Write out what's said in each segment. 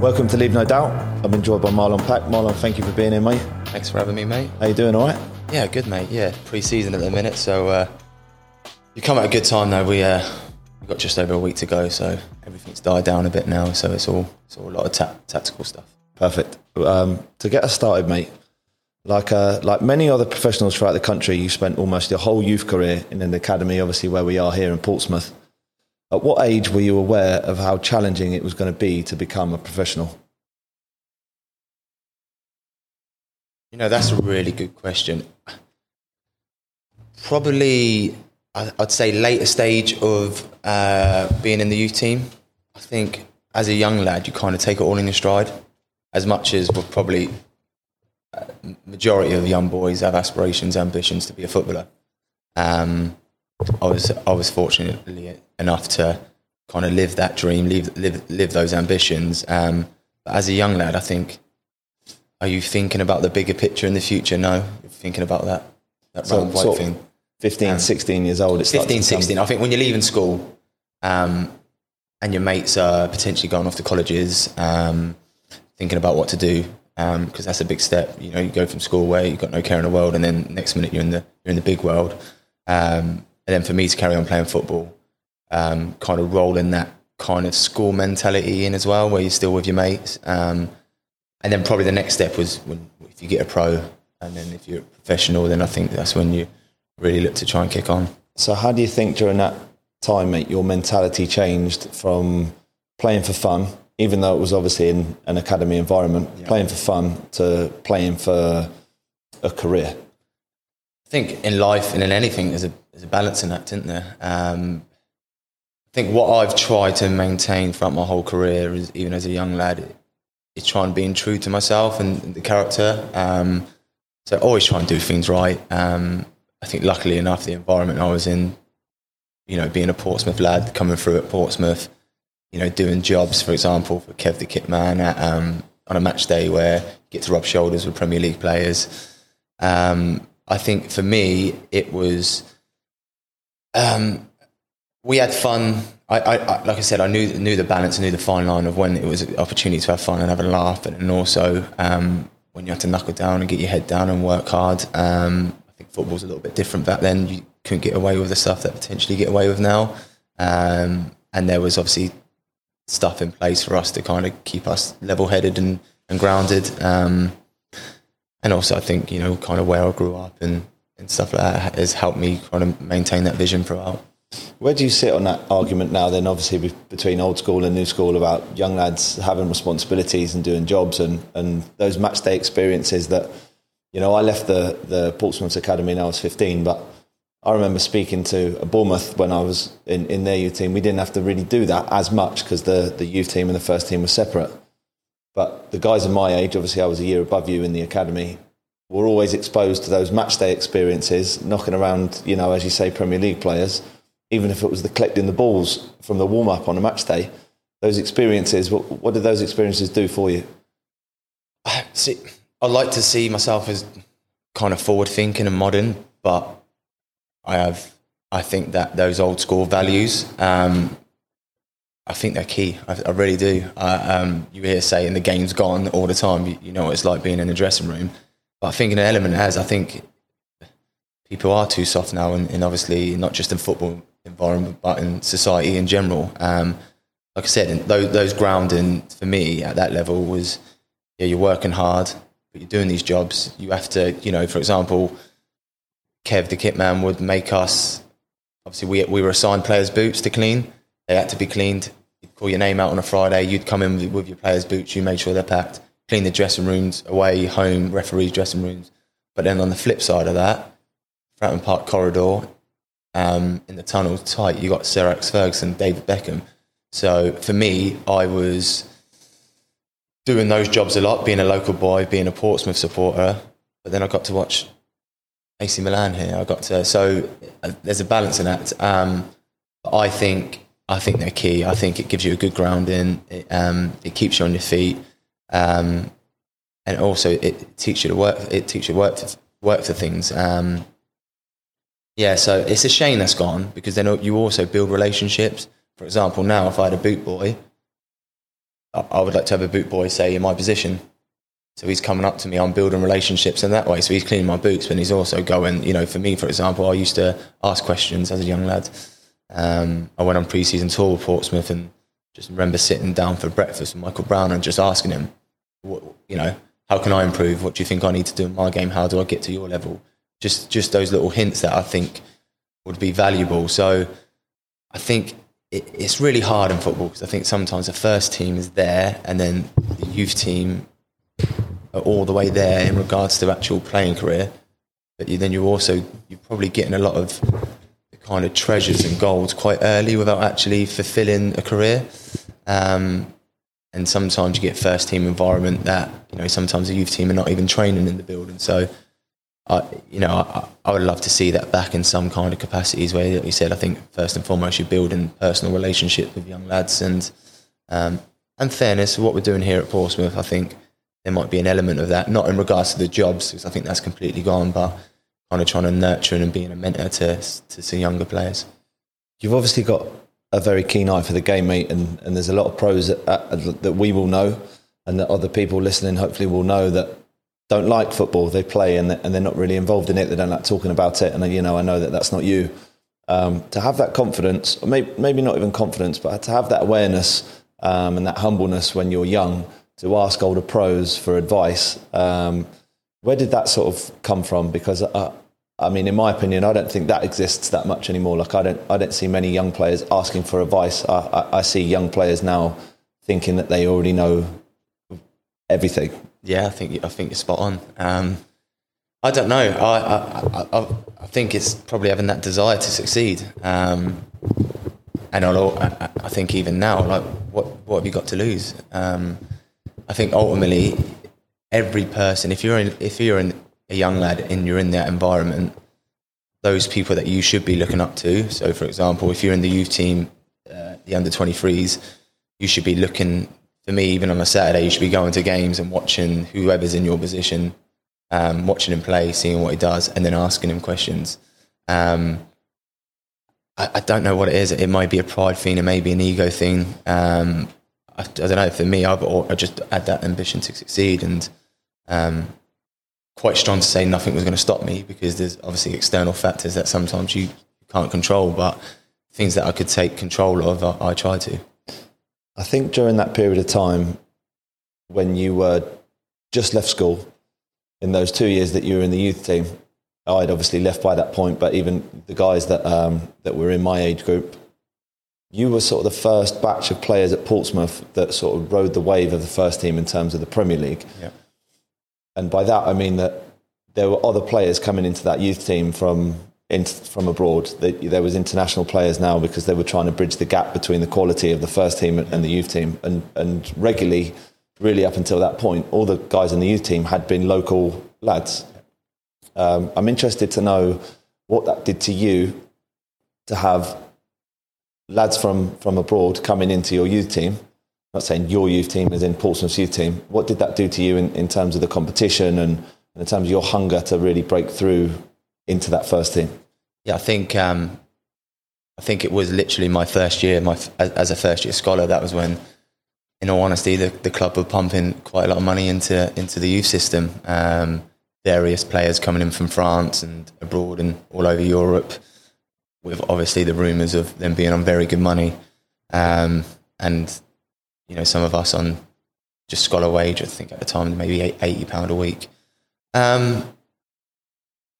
Welcome to Leave No Doubt. I'm enjoyed by Marlon Pack. Marlon, thank you for being here, mate. Thanks for having me, mate. How you doing? All right? Yeah, good, mate. Yeah, pre-season at the minute, so uh, you come at a good time though. We uh, we've got just over a week to go, so everything's died down a bit now. So it's all it's all a lot of ta- tactical stuff. Perfect. Um, to get us started, mate, like uh, like many other professionals throughout the country, you spent almost your whole youth career in an academy, obviously where we are here in Portsmouth. At what age were you aware of how challenging it was going to be to become a professional? You know, that's a really good question. Probably, I'd say later stage of uh, being in the youth team. I think as a young lad, you kind of take it all in your stride, as much as we're probably uh, majority of young boys have aspirations, ambitions to be a footballer. Um, I was I was fortunately enough to kind of live that dream, live live live those ambitions. Um, but as a young lad, I think are you thinking about the bigger picture in the future? No, you're thinking about that that So- round white sort of thing. 15, 16 years old. It 15, to become- 16. I think when you're leaving school um, and your mates are potentially going off to colleges, um, thinking about what to do, because that's a big step. You know, you go from school where you've got no care in the world, and then next minute you're in the you're in the big world. Um, and then for me to carry on playing football, um, kind of rolling that kind of school mentality in as well, where you're still with your mates. Um, and then probably the next step was when if you get a pro, and then if you're a professional, then I think that's when you really look to try and kick on. So, how do you think during that time, mate, your mentality changed from playing for fun, even though it was obviously in an academy environment, playing for fun to playing for a career? I think in life and in anything, there's a there's a balancing act, isn't there? Um, think what I've tried to maintain throughout my whole career, is, even as a young lad, is trying being true to myself and the character. Um, so always try and do things right. Um, I think luckily enough, the environment I was in, you know, being a Portsmouth lad coming through at Portsmouth, you know, doing jobs, for example, for Kev the Kit Man at, um, on a match day where you get to rub shoulders with Premier League players. Um, I think for me, it was um, we had fun. I, I, I, like I said, I knew knew the balance, I knew the fine line of when it was an opportunity to have fun and have a laugh, and, also um, when you had to knuckle down and get your head down and work hard. Um, I think football's a little bit different back then. You couldn't get away with the stuff that potentially get away with now, um, and there was obviously stuff in place for us to kind of keep us level headed and, and grounded. Um, and also, I think you know, kind of where I grew up and, and stuff like that has helped me kind of maintain that vision throughout. Where do you sit on that argument now, then, obviously, between old school and new school about young lads having responsibilities and doing jobs and, and those match day experiences that, you know, I left the, the Portsmouth Academy when I was 15, but I remember speaking to a Bournemouth when I was in, in their youth team. We didn't have to really do that as much because the, the youth team and the first team were separate. But the guys of my age, obviously, I was a year above you in the academy, were always exposed to those match day experiences, knocking around, you know, as you say, Premier League players, even if it was the collecting the balls from the warm up on a match day. Those experiences, what, what did those experiences do for you? See, I like to see myself as kind of forward thinking and modern, but I have, I think that those old school values, um, I think they're key. I, I really do. Um, you hear saying the game's gone all the time. You, you know what it's like being in the dressing room. But I think an element has, I think people are too soft now, and, and obviously not just in football environment, but in society in general. Um, like I said, those, those grounding for me at that level was, yeah, you're working hard, but you're doing these jobs. You have to, you know, for example, Kev the kit man would make us. Obviously, we we were assigned players' boots to clean. They had to be cleaned. You'd call your name out on a Friday. You'd come in with, with your players' boots. You made sure they're packed. Clean the dressing rooms, away, home, referees' dressing rooms. But then on the flip side of that, Fratton Park corridor, um, in the tunnel tight, you got Sir Alex Ferguson, David Beckham. So for me, I was doing those jobs a lot, being a local boy, being a Portsmouth supporter. But then I got to watch AC Milan here. I got to so uh, there's a balance in that. Um, I think I think they're key. I think it gives you a good grounding. It, um, it keeps you on your feet, um, and also it teaches you to work. It teaches you to work for, work for things. Um, yeah, so it's a shame that's gone because then you also build relationships. For example, now if I had a boot boy, I, would like to have a boot boy say in my position. So he's coming up to me. I'm building relationships in that way. So he's cleaning my boots, but he's also going. You know, for me, for example, I used to ask questions as a young lad. Um, I went on pre-season tour with Portsmouth and just remember sitting down for breakfast with Michael Brown and just asking him, what, you know, how can I improve? What do you think I need to do in my game? How do I get to your level? Just just those little hints that I think would be valuable. So I think it, it's really hard in football because I think sometimes the first team is there and then the youth team are all the way there in regards to actual playing career. But you, then you're also you're probably getting a lot of kind of treasures and goals quite early without actually fulfilling a career. Um, and sometimes you get first team environment that you know sometimes the youth team are not even training in the building. So, I you know I, I would love to see that back in some kind of capacities where, like you said, I think first and foremost you're building personal relationships with young lads and um, and fairness. What we're doing here at Portsmouth, I think there might be an element of that, not in regards to the jobs because I think that's completely gone, but kind of trying to nurture and being a mentor to to, to younger players. You've obviously got a very keen eye for the game, mate, and, and there's a lot of pros that, that we will know, and that other people listening hopefully will know that don't like football. They play and and they're not really involved in it. They don't like talking about it, and you know I know that that's not you. Um, to have that confidence, maybe, maybe not even confidence, but to have that awareness um, and that humbleness when you're young to ask older pros for advice. Um, where did that sort of come from? Because uh, I mean, in my opinion, I don't think that exists that much anymore. Like I don't, I don't see many young players asking for advice. I, I, I see young players now thinking that they already know everything. Yeah, I think I think you're spot on. Um, I don't know. I, I, I, I think it's probably having that desire to succeed. Um, and I, I think even now, like, what what have you got to lose? Um, I think ultimately, every person, if you're in, if you're in a young lad and you're in that environment, those people that you should be looking up to. So, for example, if you're in the youth team, uh, the under 23s, you should be looking. For me, even on a Saturday, you should be going to games and watching whoever's in your position, um, watching him play, seeing what he does, and then asking him questions. Um, I, I, don't know what it is. It might be a pride thing, it may be an ego thing. Um, I, I, don't know. For me, I've I just had that ambition to succeed, and um, quite strong to say nothing was going to stop me because there's obviously external factors that sometimes you can't control, but things that I could take control of, I, I try to. I think during that period of time when you were just left school, in those two years that you were in the youth team, I'd obviously left by that point, but even the guys that um, that were in my age group, you were sort of the first batch of players at Portsmouth that sort of rode the wave of the first team in terms of the Premier League. Yeah. And by that, I mean that there were other players coming into that youth team from in, from abroad. There was international players now because they were trying to bridge the gap between the quality of the first team and the youth team. And, and regularly, really up until that point, all the guys in the youth team had been local lads. Um, I'm interested to know what that did to you to have lads from, from abroad coming into your youth team not saying your youth team is in Portsmouth's youth team. What did that do to you in, in terms of the competition and in terms of your hunger to really break through into that first team? Yeah, I think um, I think it was literally my first year, my as a first year scholar. That was when, in all honesty, the, the club were pumping quite a lot of money into into the youth system. Um, various players coming in from France and abroad and all over Europe, with obviously the rumours of them being on very good money. Um, and you know, some of us on just scholar wage, I think at the time, maybe eighty pound a week. Um,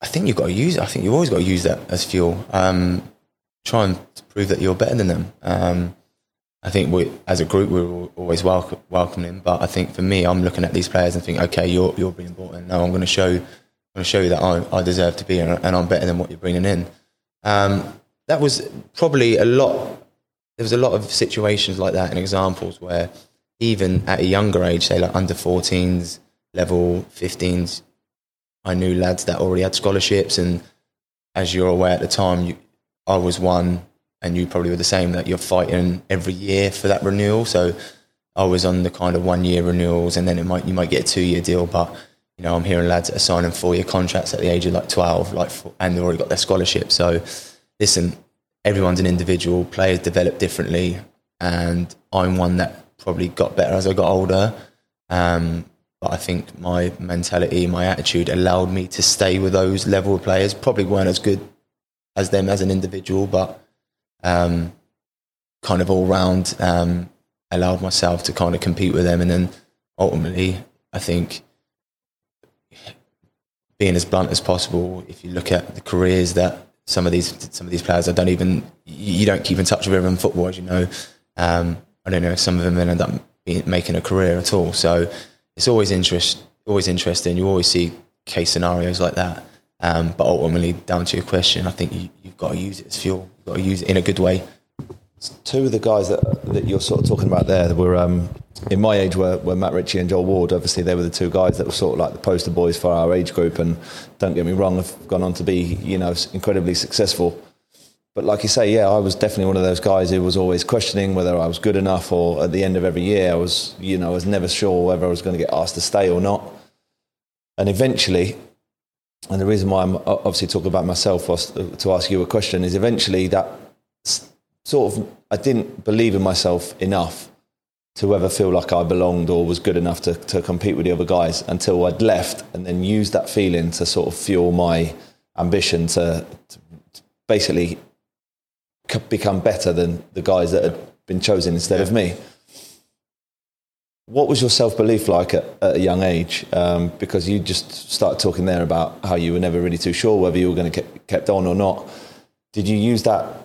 I think you've got to use. I think you've always got to use that as fuel. Um, try and prove that you're better than them. Um, I think we, as a group, we're always welcome, welcoming. But I think for me, I'm looking at these players and think, okay, you're you're being brought in. Now I'm going to show, I'm going to show you that I, I deserve to be here and I'm better than what you're bringing in. Um, that was probably a lot there was a lot of situations like that and examples where even at a younger age, say like under 14s, level 15s, I knew lads that already had scholarships. And as you're aware at the time, you, I was one, and you probably were the same, that you're fighting every year for that renewal. So I was on the kind of one year renewals, and then it might you might get a two year deal. But you know, I'm hearing lads that are signing four year contracts at the age of like 12, like, and they've already got their scholarship. So listen, everyone's an individual, players develop differently, and I'm one that probably got better as I got older. Um, but I think my mentality, my attitude allowed me to stay with those level of players. Probably weren't as good as them as an individual, but um, kind of all round um, allowed myself to kind of compete with them. And then ultimately, I think being as blunt as possible, if you look at the careers that some of these some of these players, I don't even you don't keep in touch with everyone football, as you know. Um, I don't know if some of them end up making a career at all. So it's always interest, always interesting. You always see case scenarios like that. Um, but ultimately, down to your question, I think you, have got to use it as fuel. You've got to use it in a good way. Two of the guys that, that you're sort of talking about there were um, in my age were, were Matt Ritchie and Joel Ward. Obviously, they were the two guys that were sort of like the poster boys for our age group. And don't get me wrong, have gone on to be you know incredibly successful. But like you say, yeah, I was definitely one of those guys who was always questioning whether I was good enough, or at the end of every year, I was, you know, I was never sure whether I was going to get asked to stay or not. And eventually, and the reason why I'm obviously talking about myself was uh, to ask you a question is eventually that sort of I didn't believe in myself enough to ever feel like I belonged or was good enough to, to compete with the other guys until I'd left and then used that feeling to sort of fuel my ambition to, to basically become better than the guys that had been chosen instead yeah. of me. What was your self belief like at, at, a young age? Um, because you just started talking there about how you were never really too sure whether you were going to get kept on or not. Did you use that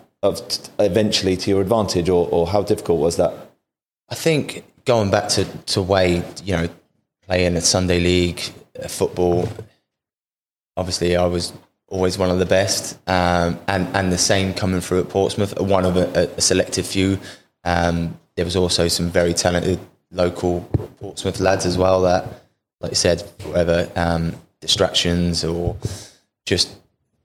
eventually to your advantage, or, or how difficult was that? I think going back to to Wade, you know, playing at Sunday League uh, football. Obviously, I was always one of the best, um, and and the same coming through at Portsmouth, one of a, a selected few. Um, there was also some very talented local Portsmouth lads as well that, like you said, whatever um, distractions or just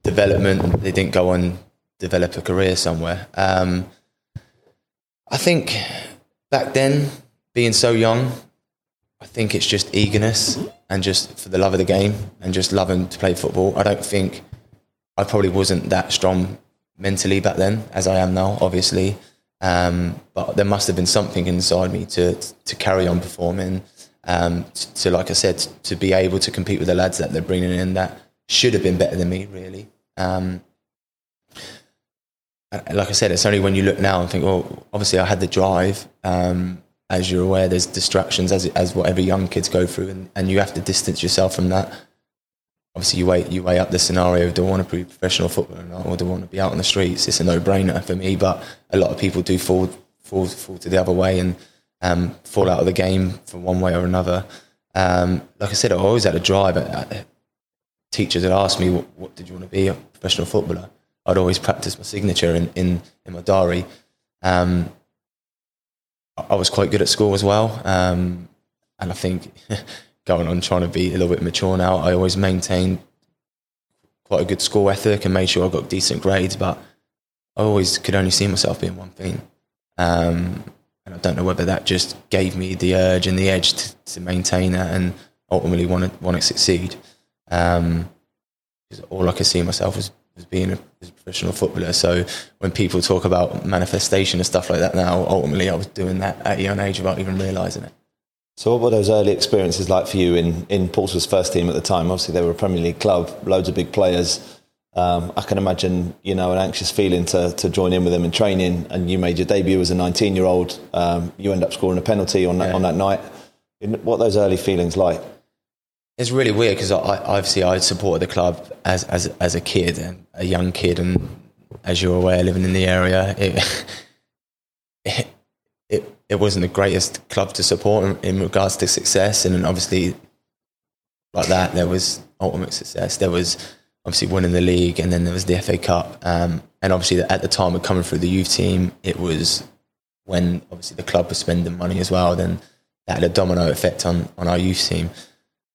development, they didn't go and develop a career somewhere. Um, I think back then, being so young, I think it's just eagerness and just for the love of the game and just loving to play football. I don't think I probably wasn't that strong mentally back then as I am now, obviously. Um, but there must have been something inside me to to carry on performing. Um, to, to, like I said, to be able to compete with the lads that they're bringing in that should have been better than me, really. Um, like I said, it's only when you look now and think, well, obviously I had the drive. Um, as you're aware, there's distractions as as what every young kids go through, and, and you have to distance yourself from that obviously you weigh you weigh up the scenario. Do I want to be professional footballer or not, or do I want to be out on the streets? It's a no brainer for me, but a lot of people do fall fall fall to the other way and um, fall out of the game from one way or another. Um, like I said, I always had a drive. Teachers had asked me, what, what, did you want to be, a professional footballer?" I'd always practice my signature in in, in my diary. Um, I was quite good at school as well, um, and I think going on trying to be a little bit mature now. I always maintained quite a good school ethic and made sure I got decent grades, but I always could only see myself being one thing. Um, and I don't know whether that just gave me the urge and the edge to, to maintain that and ultimately want to want to succeed. Um, all I could see myself was, was being a, as a professional footballer. So when people talk about manifestation and stuff like that now, ultimately I was doing that at a young age without even realising it. So, what were those early experiences like for you in, in Portsmouth's first team at the time? Obviously, they were a Premier League club, loads of big players. Um, I can imagine, you know, an anxious feeling to, to join in with them in training. And you made your debut as a 19 year old. Um, you end up scoring a penalty on that, yeah. on that night. What those early feelings like? It's really weird because I, obviously I supported the club as, as as a kid a young kid, and as you're aware, living in the area, it it, wasn't the greatest club to support in, in regards to success. And then obviously, like that, there was ultimate success. There was obviously winning the league, and then there was the FA Cup. Um, and obviously, at the time of coming through the youth team, it was when obviously the club was spending money as well. Then that had a domino effect on, on our youth team.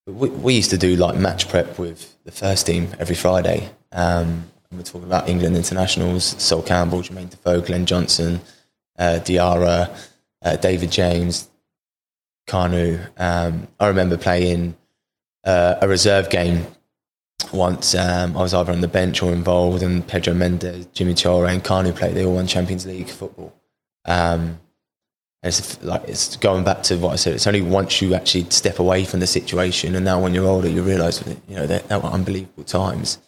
We, we used to do like match prep with the first team every Friday. Um, we're talking about England internationals, Sol Campbell, Jermaine Defoe, Glenn Johnson, uh, Diarra, uh, David James, Kanu. Um, I remember playing uh, a reserve game once. Um, I was either on the bench or involved, and Pedro Mendes, Djimi Traore, and Kanu played. They all won Champions League football. Um, it's like it's going back to what I said. It's only once you actually step away from the situation, and now when you're older, you realise you know that, that were unbelievable times,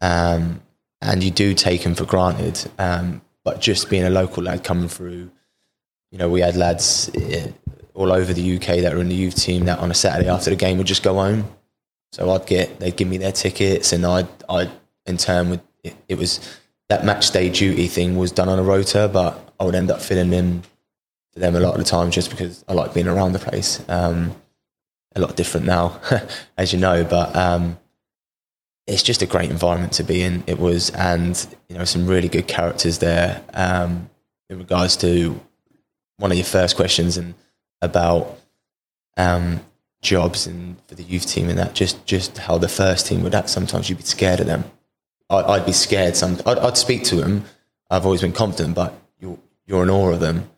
um, and you do take them for granted. Um, but just being a local lad coming through, you know, we had lads eh, all over the UK that were in the youth team that on a Saturday after the game would just go home. So I'd get they'd give me their tickets, and I'd I'd in turn would it, it was that match day duty thing was done on a rota, but I would end up filling in for them a lot of the time just because I like being around the place. Um, a lot different now, as you know, but um, it's just a great environment to be in. It was, and you know, some really good characters there. Um, in regards to one of your first questions and about um, jobs and for the youth team and that, just just how the first team would act. Sometimes you'd be scared of them. I, would be scared. Some I'd, I'd speak to them. I've always been confident, but you're you're in awe of them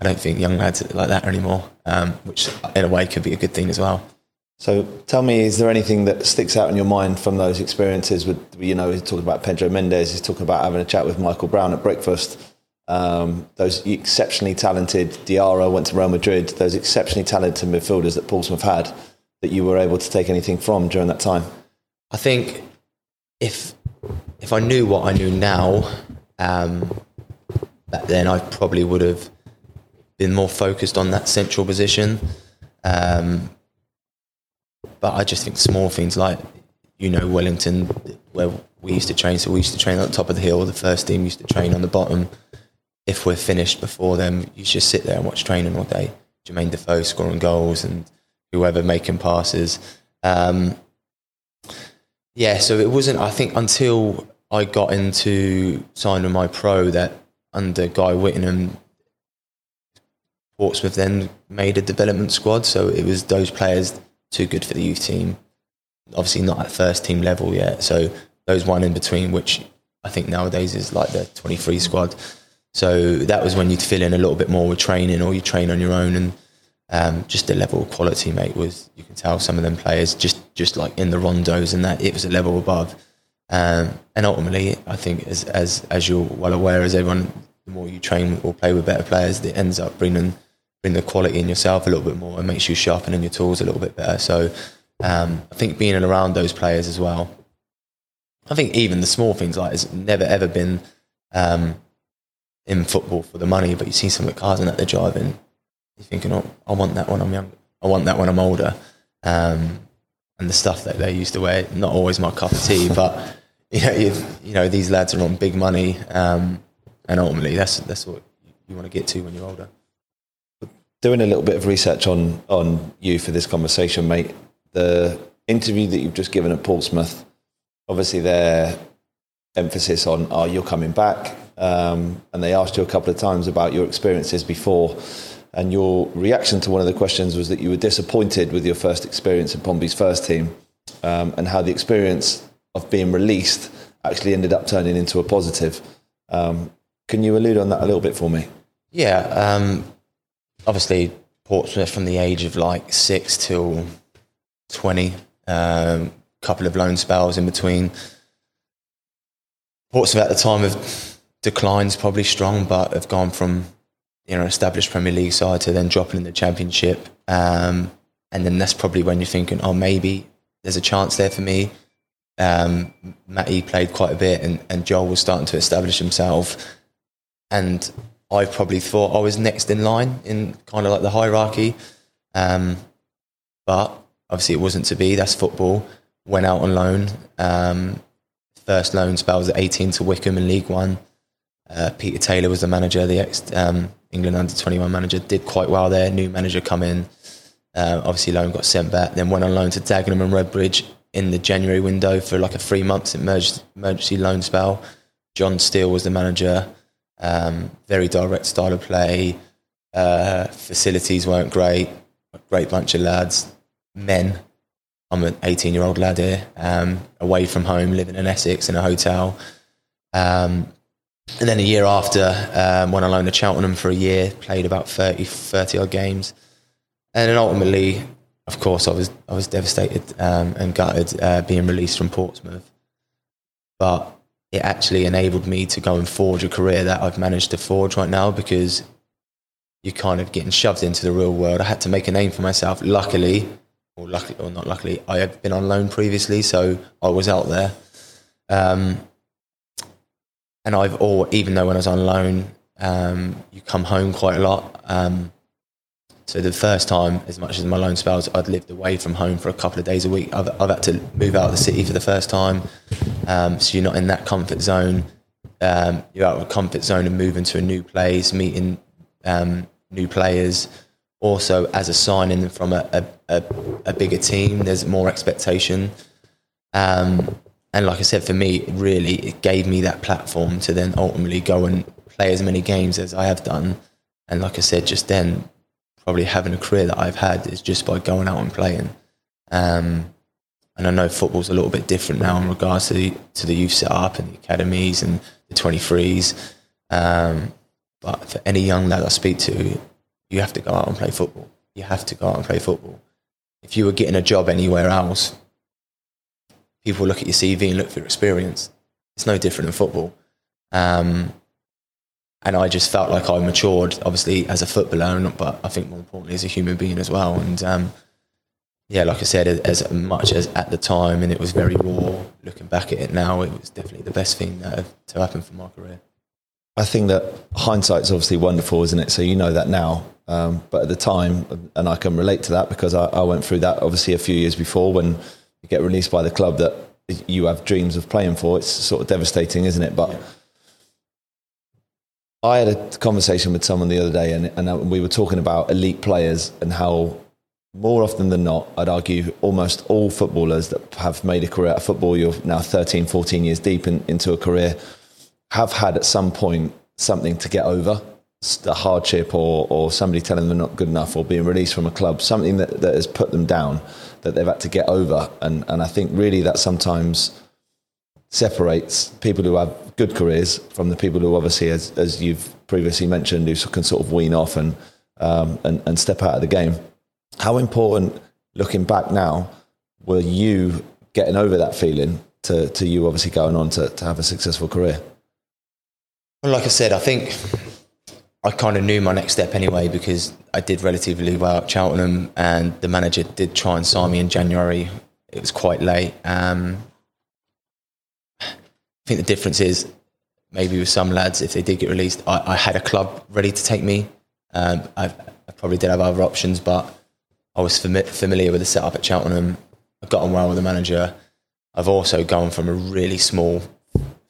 I don't think young lads are like that anymore, um, which in a way could be a good thing as well. So tell me, is there anything that sticks out in your mind from those experiences? With you know, he's talking about Pedro Mendes, he's talking about having a chat with Michael Brown at breakfast. Um, those exceptionally talented Diarra went to Real Madrid. Those exceptionally talented midfielders that Portsmouth had, that you were able to take anything from during that time. I think if if I knew what I knew now, um, back then I probably would have been more focused on that central position. Um, but I just think small things like, you know, Wellington, where we used to train. So we used to train on the top of the hill. The first team used to train on the bottom. If we're finished before them, you just sit there and watch training all day. Jermaine Defoe scoring goals and whoever making passes. Um, yeah, so it wasn't, I think, until I got into signing my pro that under Guy Whittingham, Portsmouth then made a development squad, so it was those players too good for the youth team. Obviously, not at first team level yet. So those one in between, which I think nowadays is like the 23 squad. So that was when you'd fill in a little bit more with training, or you train on your own, and um, just the level of quality, mate, was you can tell some of them players just just like in the rondos and that it was a level above. Um, and ultimately, I think as as as you're well aware, as everyone, the more you train or play with better players, it ends up bringing bring the quality in yourself a little bit more and makes you sharpening your tools a little bit better. So um, I think being around those players as well. I think even the small things like it's never ever been um, in football for the money, but you see some of the cars and that they're driving, you're thinking, oh, I want that when I'm young. I want that when I'm older. Um, and the stuff that they used to wear, not always my cup of tea, but you know, you, know, these lads are on big money, um, and ultimately that's that's what you want to get to when you're older doing a little bit of research on on you for this conversation, mate. The interview that you've just given at Portsmouth, obviously their emphasis on "Are oh, you coming back?" Um, and they asked you a couple of times about your experiences before, and your reaction to one of the questions was that you were disappointed with your first experience in Pompey's first team, um, and how the experience of being released actually ended up turning into a positive. Um, can you allude on that a little bit for me? Yeah, um, obviously Portsmouth from the age of like six till 20, a um, couple of loan spells in between. Portsmouth at the time of declines probably strong, but have gone from you know established Premier League side to then dropping in the Championship, um, and then that's probably when you're thinking, oh, maybe there's a chance there for me. Um, Matty played quite a bit, and, and Joel was starting to establish himself, and I probably thought I was next in line in kind of like the hierarchy. Um, but obviously it wasn't to be. That's football. Went out on loan. Um, first loan spell was at 18 to Wycombe in League One. Uh, Peter Taylor was the manager, the ex um, England under 21 manager. Did quite well there. New manager come in. Uh, obviously, loan got sent back. Then went on loan to Dagenham and Redbridge in the January window for like a three months emergency, emergency loan spell. John Still was the manager. Um, very direct style of play. Uh, facilities weren't great. Great bunch of lads, men. I'm an 18 year old lad here, um, away from home, living in Essex in a hotel. Um, and then a year after, um, went on loan to Cheltenham for a year, played about 30, 30 odd games. And then ultimately, of course, I was, I was devastated um, and gutted uh, being released from Portsmouth. But it actually enabled me to go and forge a career that I've managed to forge right now because you're kind of getting shoved into the real world. I had to make a name for myself. Luckily, or luckily or not luckily, I had been on loan previously, so I was out there. Um, and I've all, even though when I was on loan, um, you come home quite a lot. Um, so the first time, as much as my loan spells, I'd lived away from home for a couple of days a week. I've, I've had to move out of the city for the first time, um, so you're not in that comfort zone. Um, you're out of a comfort zone and moving to a new place, meeting um, new players. Also, as a signing from a, a, a, a bigger team, there's more expectation. Um, and like I said, for me, really, it gave me that platform to then ultimately go and play as many games as I have done. And like I said, just then probably having a career that I've had is just by going out and playing. Um, and I know football's a little bit different now in regards to the, to the youth setup and the academies and the 23s. Um, but for any young lad I speak to, you have to go out and play football. You have to go out and play football. If you were getting a job anywhere else, people look at your CV and look for your experience. It's no different in football. Um, and I just felt like I matured, obviously as a footballer, but I think more importantly as a human being as well. And um, yeah, like I said, as much as at the time, and it was very raw. Looking back at it now, it was definitely the best thing that to happen for my career. I think that hindsight's obviously wonderful, isn't it? So you know that now, um, but at the time, and I can relate to that because I, I went through that obviously a few years before when you get released by the club that you have dreams of playing for. It's sort of devastating, isn't it? But yeah I had a conversation with someone the other day, and, and we were talking about elite players and how more often than not, I'd argue almost all footballers that have made a career of football, you're now 13, 14 years deep in, into a career, have had at some point something to get over a hardship or, or somebody telling them they're not good enough or being released from a club, something that, that has put them down that they've had to get over. And, and I think really that sometimes separates people who have good careers from the people who obviously, as, as you've previously mentioned, who can sort of wean off and, um, and, and step out of the game. How important, looking back now, were you getting over that feeling to, to you obviously going on to, to have a successful career? Well, like I said, I think I kind of knew my next step anyway because I did relatively well at Cheltenham and the manager did try and sign me in January. It was quite late. Um, I think the difference is maybe with some lads, if they did get released, I, I had a club ready to take me. Um, I, probably did have other options, but I was fami- familiar with the setup at Cheltenham. I got on well with the manager. I've also gone from a really small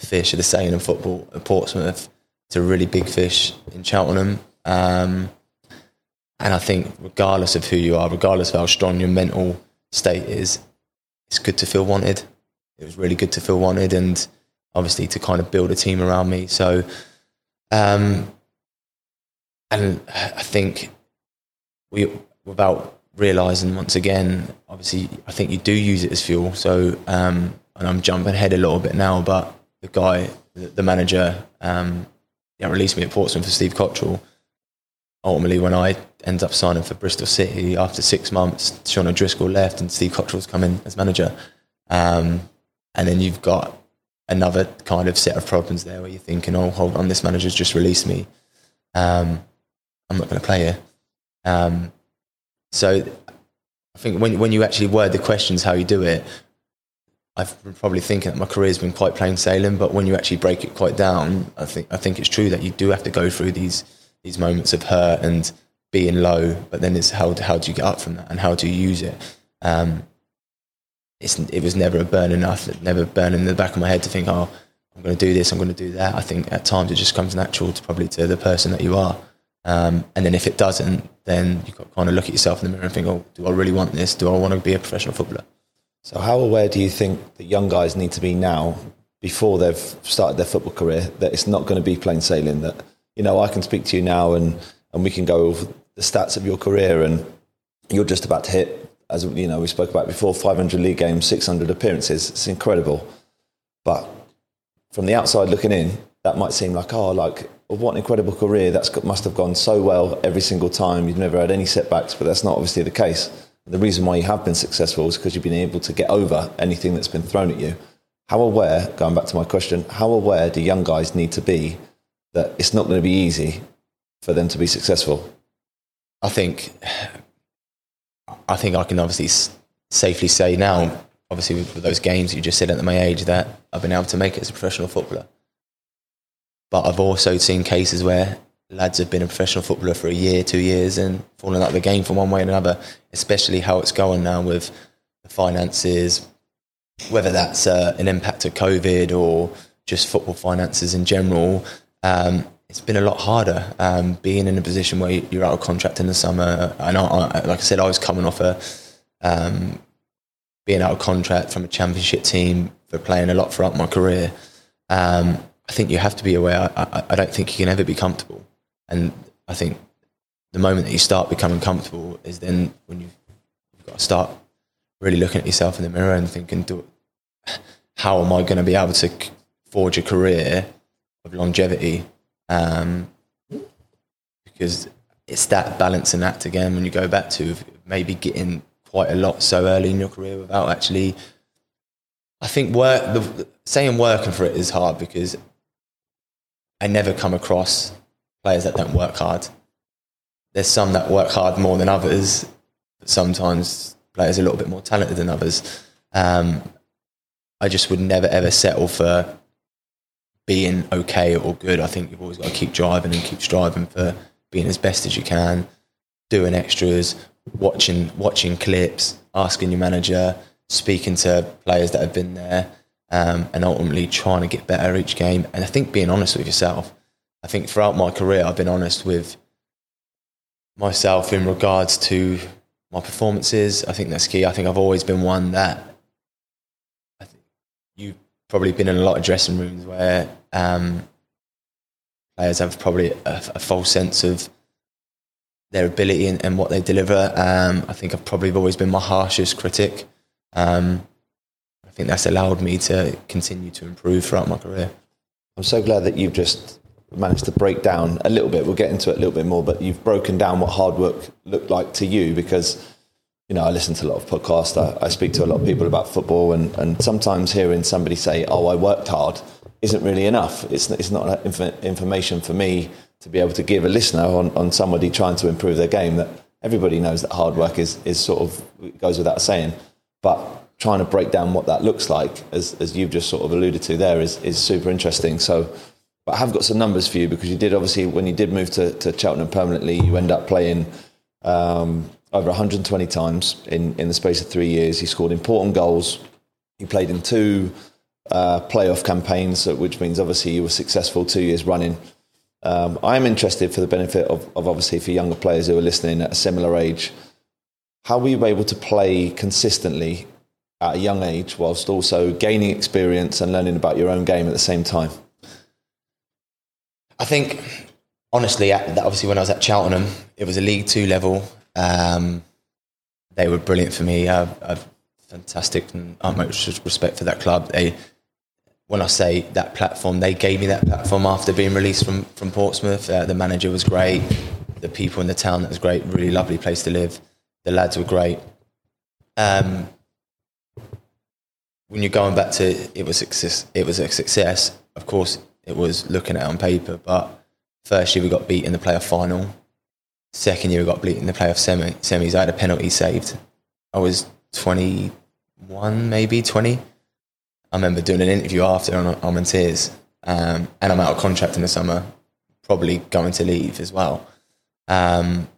fish, of the saying in football, at Portsmouth, to a really big fish in Cheltenham. Um, and I think, regardless of who you are, regardless of how strong your mental state is, it's good to feel wanted. It was really good to feel wanted, and obviously to kind of build a team around me. So, um, and I think we, without realizing once again, obviously, I think you do use it as fuel. So, um, and I'm jumping ahead a little bit now, but the guy, the, the manager, um, yeah, released me at Portsmouth for Steve Cotterill. Ultimately, when I ended up signing for Bristol City after six months, Sean O'Driscoll left and Steve Cotterill's come in as manager. Um, and then you've got another kind of set of problems there where you're thinking, oh, hold on, this manager's just released me. Um, I'm not going to play here. Um, so I think when, when you actually word the questions how you do it, I've been probably thinking that my career's been quite plain sailing, but when you actually break it quite down, I think I think it's true that you do have to go through these these moments of hurt and being low, but then it's how how do you get up from that and how do you use it? Um, it was never a burn enough, never burning in the back of my head to think, oh, I'm going to do this, I'm going to do that. I think at times it just comes natural to probably to the person that you are. Um, and then if it doesn't, then you kind of look at yourself in the mirror and think, oh, do I really want this? Do I want to be a professional footballer? So, how aware do you think the young guys need to be now, before they've started their football career, that it's not going to be plain sailing? That you know, I can speak to you now, and and we can go over the stats of your career, and you're just about to hit as you know, we spoke about before, 500 league games, 600 appearances. It's incredible. But from the outside looking in, that might seem like, oh, like, well, what an incredible career. That's must have gone so well every single time. You've never had any setbacks, but that's not obviously the case. The reason why you have been successful is because you've been able to get over anything that's been thrown at you. How aware, going back to my question, how aware do young guys need to be that it's not going to be easy for them to be successful? I think I think I can obviously safely say now, obviously with, those games you just said at my age, that I've been able to make it as a professional footballer. But I've also seen cases where lads have been a professional footballer for a year, two years, and fallen out of the game from one way or another. Especially how it's going now with the finances, whether that's uh, an impact of COVID or just football finances in general. Um, it's been a lot harder um, being in a position where you're out of contract in the summer. I I, like I said, I was coming off a um, being out of contract from a championship team for playing a lot throughout my career. Um, I think you have to be aware. I, I don't think you can ever be comfortable, and I think the moment that you start becoming comfortable is then when you've, you've got to start really looking at yourself in the mirror and thinking, do, how am I going to be able to forge a career of longevity? Um, because it's that balancing act again when you go back to maybe getting quite a lot so early in your career without actually. I think work. The, saying working for it is hard because I never come across players that don't work hard. There's some that work hard more than others, but sometimes players are a little bit more talented than others. Um, I just would never ever settle for being okay or good. I think you've always got to keep driving and keep striving for being as best as you can, doing extras, watching watching clips, asking your manager, speaking to players that have been there, um, and ultimately trying to get better each game. And I think being honest with yourself. I think throughout my career, I've been honest with myself in regards to my performances. I think that's key. I think I've always been one that I think you've probably been in a lot of dressing rooms where um, players have probably a, a false sense of their ability and, and what they deliver. Um, I think I've probably always been my harshest critic. Um, I think that's allowed me to continue to improve throughout my career. I'm so glad that you've just managed to break down a little bit. We'll get into it a little bit more, but you've broken down what hard work looked like to you because, you know, I listen to a lot of podcasts. I, I speak to a lot of people about football, and, and sometimes hearing somebody say, "Oh, I worked hard," isn't really enough. It's it's not inf- information for me to be able to give a listener on, on somebody trying to improve their game. That everybody knows that hard work is is sort of goes without saying, but trying to break down what that looks like, as, as you've just sort of alluded to there, is, is super interesting. So, but I have got some numbers for you because you did obviously, when you did move to, to Cheltenham permanently, you end up playing um, over 120 times in, in the space of three years. He scored important goals. He played in two uh, playoff campaigns, which means obviously you were successful two years running. Um, I'm interested for the benefit of, of obviously for younger players who are listening at a similar age. How were you able to play consistently at a young age whilst also gaining experience and learning about your own game at the same time? I think, honestly, obviously when I was at Cheltenham, it was a League Two level. Um, they were brilliant for me. I, I've fantastic and utmost respect for that club. They, when I say that platform, they gave me that platform after being released from from Portsmouth. Uh, the manager was great. The people in the town that was great. Really lovely place to live. The lads were great. Um, when you're going back to it was success, it was a success. Of course, it was looking at on paper. But first year we got beat in the playoff final. Second year we got beat in the playoff semi semis. I had a penalty saved. I was 21, maybe 20. I remember doing an interview after and I'm in tears. Um, and I'm out of contract in the summer, probably going to leave as well. Um,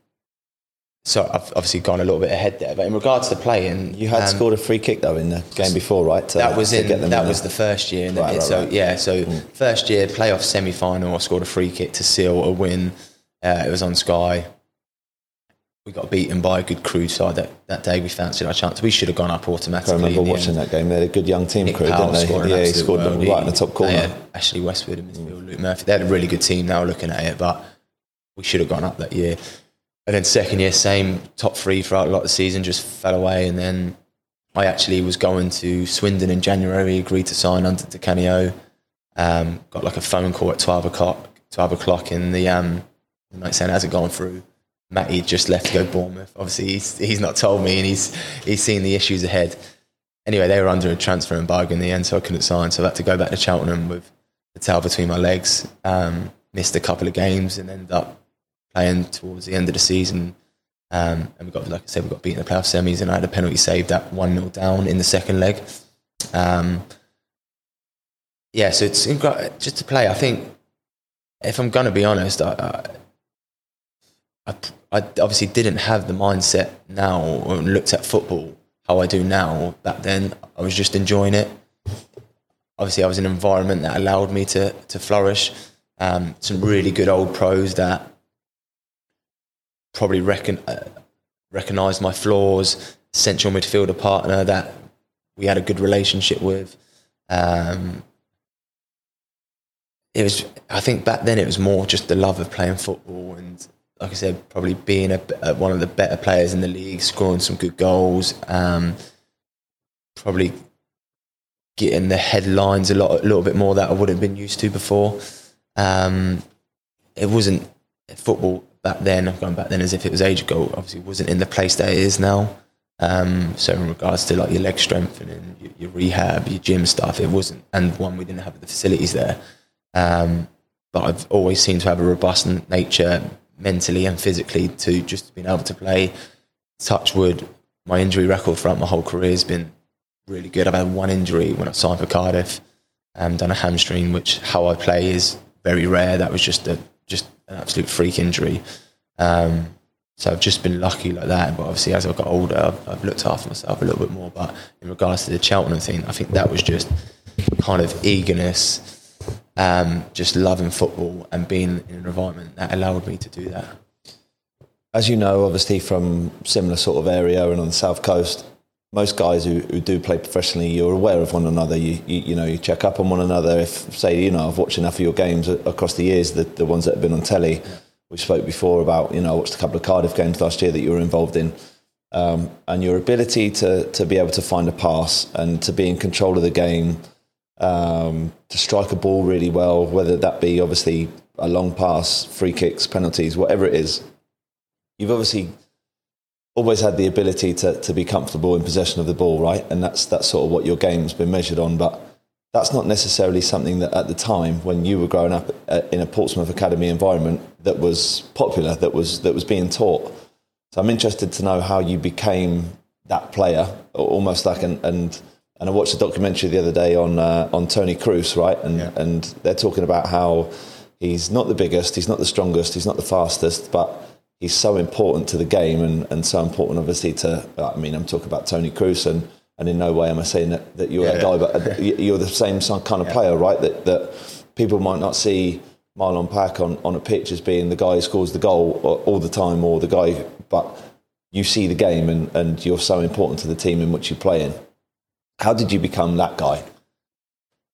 so I've obviously gone a little bit ahead there. But in regards to playing, You had um, scored a free kick though in the game before, right? To- that was in that in was the first year. Right, right, so right. yeah, so first year playoff semi final, I scored a free kick to seal a win. Uh, it was on Sky. We got beaten by a good Crewe side that, that day. We fancied our chance. We should have gone up automatically. I remember watching end. that game. They had a good young team Nick Crewe, Powell didn't scored they? Yeah, he scored them right in the top corner. Had Ashley Westwood and midfield, Luke Murphy. They had a really good team now looking at it, but we should have gone up that year. And then second year, same top three throughout a lot of the season, just fell away. And then I actually was going to Swindon in January, agreed to sign under Di Canio. Um, got like a phone call at 12 o'clock, 12 o'clock in the, um, the night saying, has it gone through? Matty just left to go Bournemouth. Obviously, he's, he's not told me and he's, he's seen the issues ahead. Anyway, they were under a transfer embargo in the end, so I couldn't sign. So I had to go back to Cheltenham with the towel between my legs. Um, missed a couple of games and ended up playing towards the end of the season Um, and we got, like I said, we got beaten in the playoff semis, and I had a penalty saved at one 0 down in the second leg. Um, yeah, so it's just to play. I think if I'm going to be honest, I, I, I, obviously didn't have the mindset now or looked at football how I do now. Back then, I was just enjoying it. Obviously, I was in an environment that allowed me to to flourish. Um, some really good old pros that probably reckon, uh, recognised my flaws. Central midfielder partner that we had a good relationship with. Um, it was, I think back then it was more just the love of playing football and, like I said, probably being a, a, one of the better players in the league, scoring some good goals, um, probably getting the headlines a lot, a little bit more that I wouldn't have been used to before. Um, it wasn't football back then. I've gone back then as if it was age ago. Obviously, wasn't in the place that it is now. Um, so in regards to like your leg strengthening, your, your, rehab, your gym stuff, it wasn't. And one, we didn't have the facilities there. Um, but I've always seemed to have a robust nature mentally and physically to just being able to play. Touch wood, my injury record throughout my whole career has been really good. I've had one injury when I signed for Cardiff, um, done a hamstring, which how I play is very rare. That was just a just an absolute freak injury. Um, so I've just been lucky like that. But obviously, as I got older, I've, I've, looked after myself a little bit more. But in regards to the Cheltenham thing, I think that was just kind of eagerness, um, just loving football and being in an environment that allowed me to do that. As you know, obviously from similar sort of area and on the south coast, most guys who, who do play professionally, you're aware of one another. You, you, you know you check up on one another. If say you know I've watched enough of your games across the years, the, the ones that have been on telly. We spoke before about you know I watched a couple of Cardiff games last year that you were involved in, um, and your ability to to be able to find a pass and to be in control of the game, um, to strike a ball really well, whether that be obviously a long pass, free kicks, penalties, whatever it is. You've obviously always had the ability to, to be comfortable in possession of the ball, right? And that's that's sort of what your game's been measured on. But that's not necessarily something that at the time when you were growing up uh, in a Portsmouth Academy environment that was popular, that was that was being taught. So I'm interested to know how you became that player, almost like an and and I watched a documentary the other day on uh, on Toni Kroos, right? And yeah. and they're talking about how he's not the biggest, he's not the strongest, he's not the fastest, but he's so important to the game and, and so important, obviously, to. I mean, I'm talking about Toni Kroos, and, and in no way am I saying that, that you're yeah, that guy, but uh, you're the same kind of yeah. player, right? That that people might not see Marlon Pack on, on a pitch as being the guy who scores the goal all the time, or the guy, but you see the game and, and you're so important to the team in which you play in. How did you become that guy?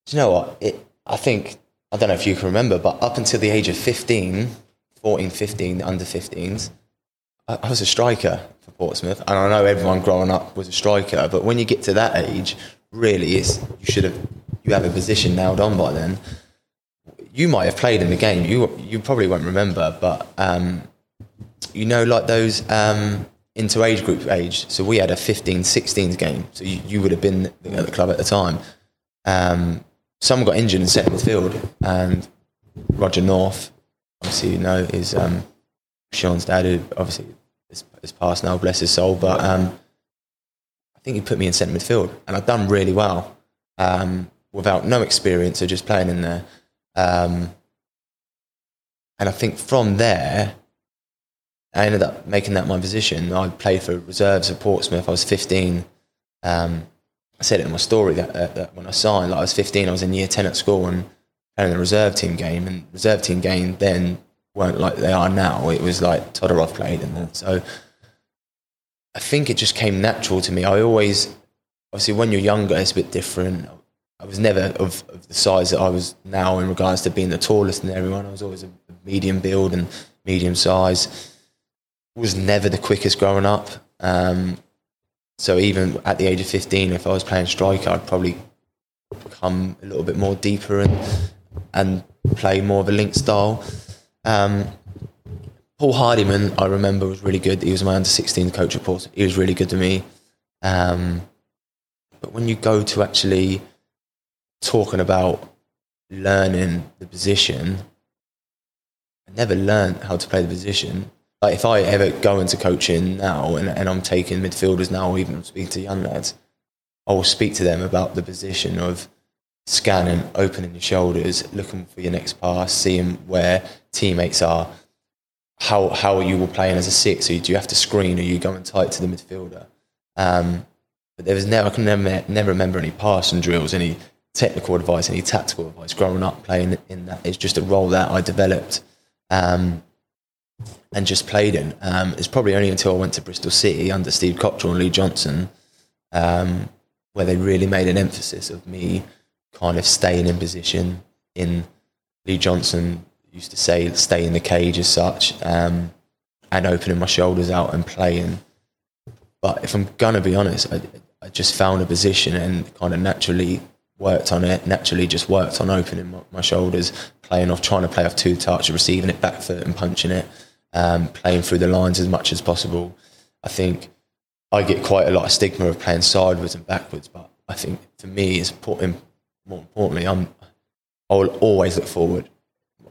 Do you know what? It, I think, I don't know if you can remember, but up until the age of 15, 14, 15, under 15s, I, I was a striker for Portsmouth. And I know everyone growing up was a striker, but when you get to that age, really, it's, you should have, you have a position nailed on by then. You might have played in the game. You, you probably won't remember, but, um, you know, like those, um, into age group age. So we had a 15, 16s game. So you, you would have been at the club at the time. Um, someone got injured and set in centre midfield, and Roger North obviously you know is um, Sean's dad, who obviously is, is passed now, bless his soul. But um, I think he put me in centre midfield, and I've done really well um, without no experience of just playing in there. Um, and I think from there, I ended up making that my position. I played for reserves at Portsmouth. I was 15. Um, I said it in my story that, uh, that when I signed, like I was 15, I was in year 10 at school, and playing the reserve team game, and reserve team game then weren't like they are now. It was like Todorov played, and so I think it just came natural to me. I always, obviously, when you're younger, it's a bit different. I was never of, of the size that I was now in regards to being the tallest in everyone. I was always a medium build and medium size. Was never the quickest growing up. Um, so even at the age of 15, if I was playing striker, I'd probably come a little bit more deeper and and play more of a link style. Um, Paul Hardiman, I remember, was really good. He was my under 16 coach at Port. He was really good to me. Um, but when you go to actually talking about learning the position, I never learned how to play the position. like if I ever go into coaching now and, and I'm taking midfielders now, or even speaking to young lads, I will speak to them about the position of scanning, opening your shoulders, looking for your next pass, seeing where teammates are. How how are you playing as a six? do you have to screen? Are you going tight to the midfielder? Um, but there was never I can never never remember any passing drills, any technical advice, any tactical advice growing up playing in that. It's just a role that I developed. Um, and just played in. Um, it's probably only until I went to Bristol City under Steve Cotterill and Lee Johnson um, where they really made an emphasis of me kind of staying in position. In Lee Johnson used to say, "Stay in the cage" as such, um, and opening my shoulders out and playing. But if I'm gonna be honest, I, I just found a position and kind of naturally worked on it. Naturally, just worked on opening my, my shoulders, playing off, trying to play off two touch, receiving it back foot and punching it um, playing through the lines as much as possible. I think I get quite a lot of stigma of playing sideways and backwards, but I think for me, it's important. More importantly, I'm I will always look forward.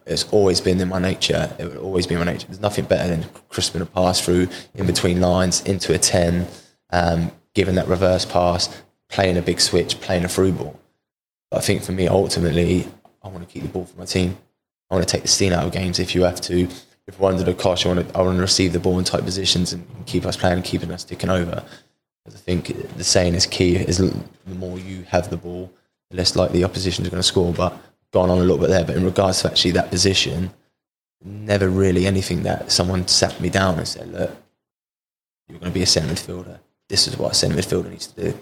It's always been in my nature. It will always be my nature. There's nothing better than crisping a pass through in between lines into a ten, um, giving that reverse pass, playing a big switch, playing a through ball. But I think for me, ultimately, I want to keep the ball for my team. I want to take the steam out of games if you have to if we're under the cosh, I want to I want to receive the ball in tight positions and keep us playing keeping us ticking over. I think the saying is key: is the more you have the ball, the less likely the opposition is going to score. But gone on a little bit there. But in regards to actually that position, never really anything that someone sat me down and said, "Look, you're going to be a centre midfielder. This is what a centre midfielder needs to do."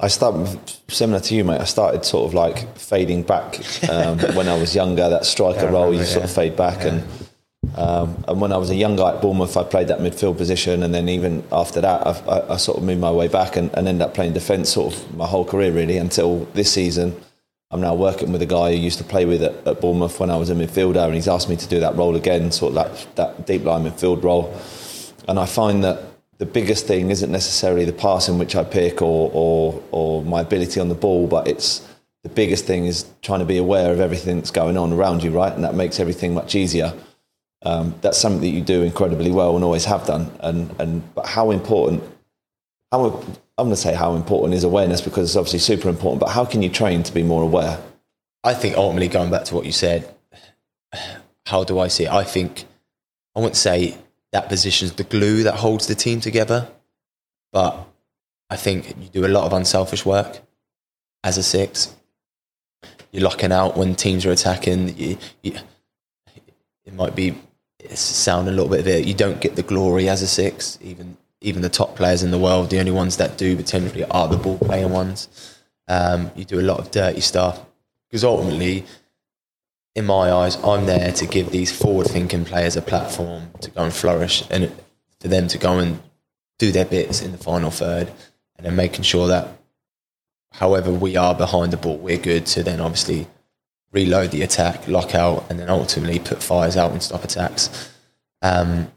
I started similar to you, mate. I started sort of like fading back um, when I was younger. That striker role, you yeah. sort of fade back yeah. and um, and when I was a young guy at Bournemouth, I played that midfield position, and then even after that, I, I, sort of moved my way back and, and ended up playing defence sort of my whole career really until this season. I'm now working with a guy who used to play with at, at Bournemouth when I was a midfielder, and he's asked me to do that role again, sort of that, that deep line midfield role. And I find that the biggest thing isn't necessarily the pass in which I pick or, or, or my ability on the ball, but it's the biggest thing is trying to be aware of everything that's going on around you, right? And that makes everything much easier um, that's something that you do incredibly well and always have done. And and but how important? How I'm going to say how important is awareness because it's obviously super important. But how can you train to be more aware? I think ultimately going back to what you said, how do I see it? I think I wouldn't say that position's the glue that holds the team together, but I think you do a lot of unselfish work as a six. You're locking out when teams are attacking. You, you, it might be sound a little bit of it. You don't get the glory as a six. Even even the top players in the world, the only ones that do potentially are the ball playing ones. Um, you do a lot of dirty stuff because ultimately, in my eyes, I'm there to give these forward-thinking players a platform to go and flourish, and for them to go and do their bits in the final third, and then making sure that however we are behind the ball, we're good to then obviously reload the attack, lock out, and then ultimately put fires out and stop attacks. Um,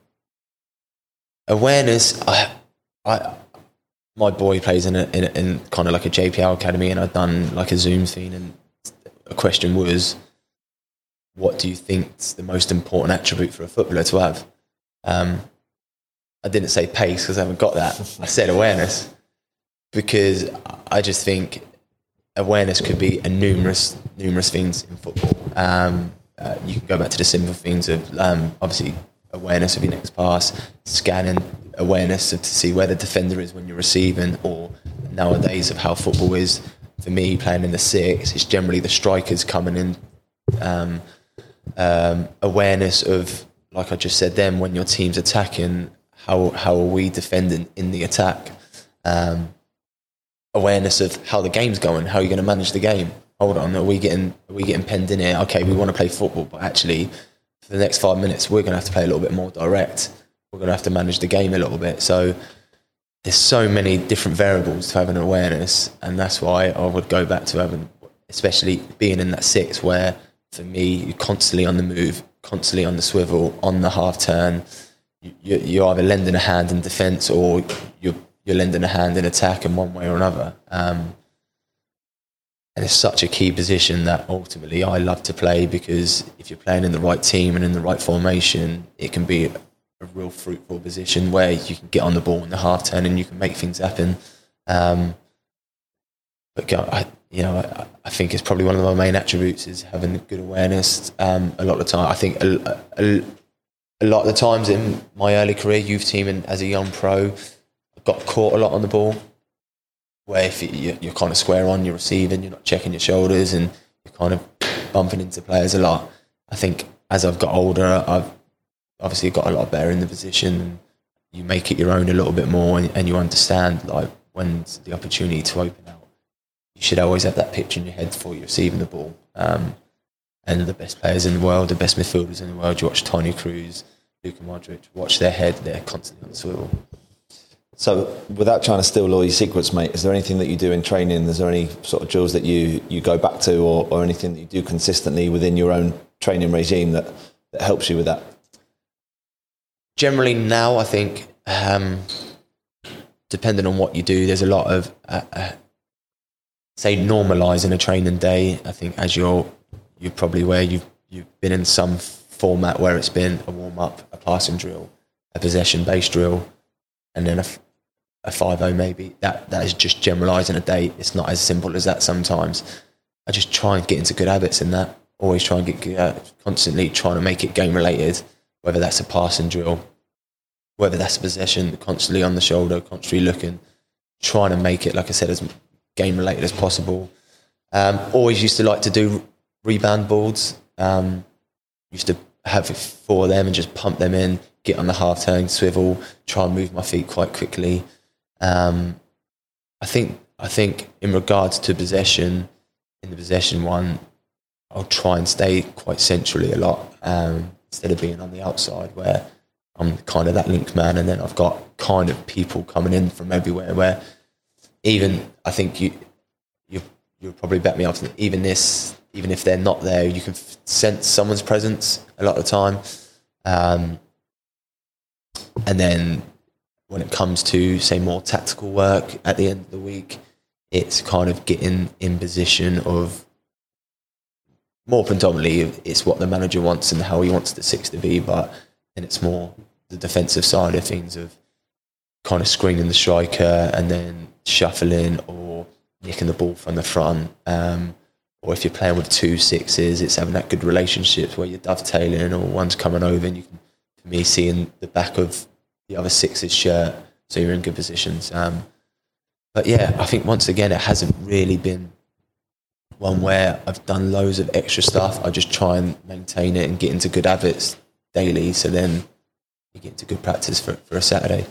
awareness, I, I, my boy plays in, a, in, a, in kind of like a JPL academy, and I've done like a Zoom thing, and a question was, what do you think is the most important attribute for a footballer to have? Um, I didn't say pace because I haven't got that. I said awareness because I just think awareness could be a numerous numerous things in football. Um, uh, you can go back to the simple things of um, obviously awareness of your next pass, scanning awareness of, to see where the defender is when you're receiving, or nowadays of how football is. For me, playing in the six, it's generally the strikers coming in. Um, um awareness of, like I just said, then when your team's attacking, how how are we defending in the attack? Um, awareness of how the game's going, how you're going to manage the game. Hold on, are we getting are we getting penned in here? Okay, we want to play football, but actually, for the next five minutes, we're going to have to play a little bit more direct. We're going to have to manage the game a little bit. So there's so many different variables to have an awareness, and that's why I would go back to having, especially being in that six, where for me you're constantly on the move, constantly on the swivel, on the half turn. You, you're either lending a hand in defence or you're you're lending a hand in attack in one way or another. Um, and it's such a key position that ultimately I love to play because if you're playing in the right team and in the right formation, it can be a real fruitful position where you can get on the ball in the half turn and you can make things happen. Um, but go, I, you know, I, I, think it's probably one of my main attributes is having good awareness. Um, a lot of the time, I think a, a, a, lot of the times in my early career, youth team and as a young pro, got caught a lot on the ball. Where if you, you're kind of square on, you're receiving, you're not checking your shoulders, and you're kind of bumping into players a lot. I think as I've got older, I've obviously got a lot better in the position. You make it your own a little bit more, and, and you understand like when's the opportunity to open out you should always have that picture in your head before you're receiving the ball. Um, and the best players in the world, the best midfielders in the world, you watch Toni Kroos, Luka Modric, watch their head, they're constantly on the swivel. So, without trying to steal all your secrets, mate, is there anything that you do in training? Is there any sort of drills that you, you go back to, or, or anything that you do consistently within your own training regime that, that helps you with that? Generally, now I think, um, depending on what you do, there's a lot of uh, uh, say normalising a training day. I think as you're you're probably where you've you've been in some format where it's been a warm up, a passing drill, a possession based drill, and then a, a five o maybe. That that is just generalising a date. It's not as simple as that sometimes. I just try and get into good habits in that. Always try and get uh, constantly trying to make it game related, whether that's a passing drill, whether that's a possession, constantly on the shoulder, constantly looking, trying to make it, like I said, as game related as possible. Um, always used to like to do rebound boards. Um, used to have four of them and just pump them in, get on the half turn, swivel, try and move my feet quite quickly. Um, I think I think in regards to possession, in the possession one, I'll try and stay quite centrally a lot um, instead of being on the outside where I'm kind of that link man, and then I've got kind of people coming in from everywhere where even I think you you you'll probably bet me off. Even this, even if they're not there, you can sense someone's presence a lot of the time. Um, and then when it comes to say more tactical work at the end of the week, it's kind of getting in position of more predominantly it's what the manager wants and how he wants the six to be, but then it's more the defensive side of things of kind of screening the striker and then shuffling or nicking the ball from the front. Um, or if you're playing with two sixes, it's having that good relationship where you're dovetailing or one's coming over and you can, for me, seeing the back of the other six's shirt, so you're in good positions. Um, but yeah, I think once again, it hasn't really been one where I've done loads of extra stuff. I just try and maintain it and get into good habits daily. So then you get into good practice for, for a Saturday.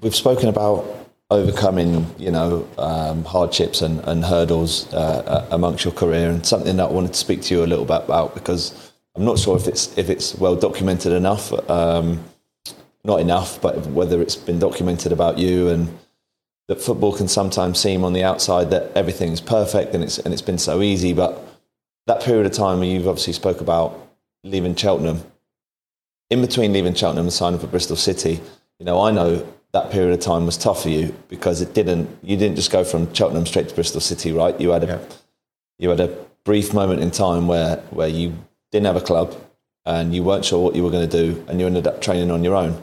We've spoken about overcoming, you know, um, hardships and, and hurdles uh, uh, amongst your career, and something that I wanted to speak to you a little bit about because I'm not sure if it's if it's well documented enough, um, not enough, but whether it's been documented about you and that football can sometimes seem on the outside that everything's perfect and it's and it's been so easy, but that period of time you've obviously spoke about leaving Cheltenham, in between leaving Cheltenham and signing for Bristol City, you know, I know that period of time was tough for you because it didn't you didn't just go from Cheltenham straight to Bristol City, right? You had a yeah. you had a brief moment in time where where you didn't have a club and you weren't sure what you were going to do and you ended up training on your own.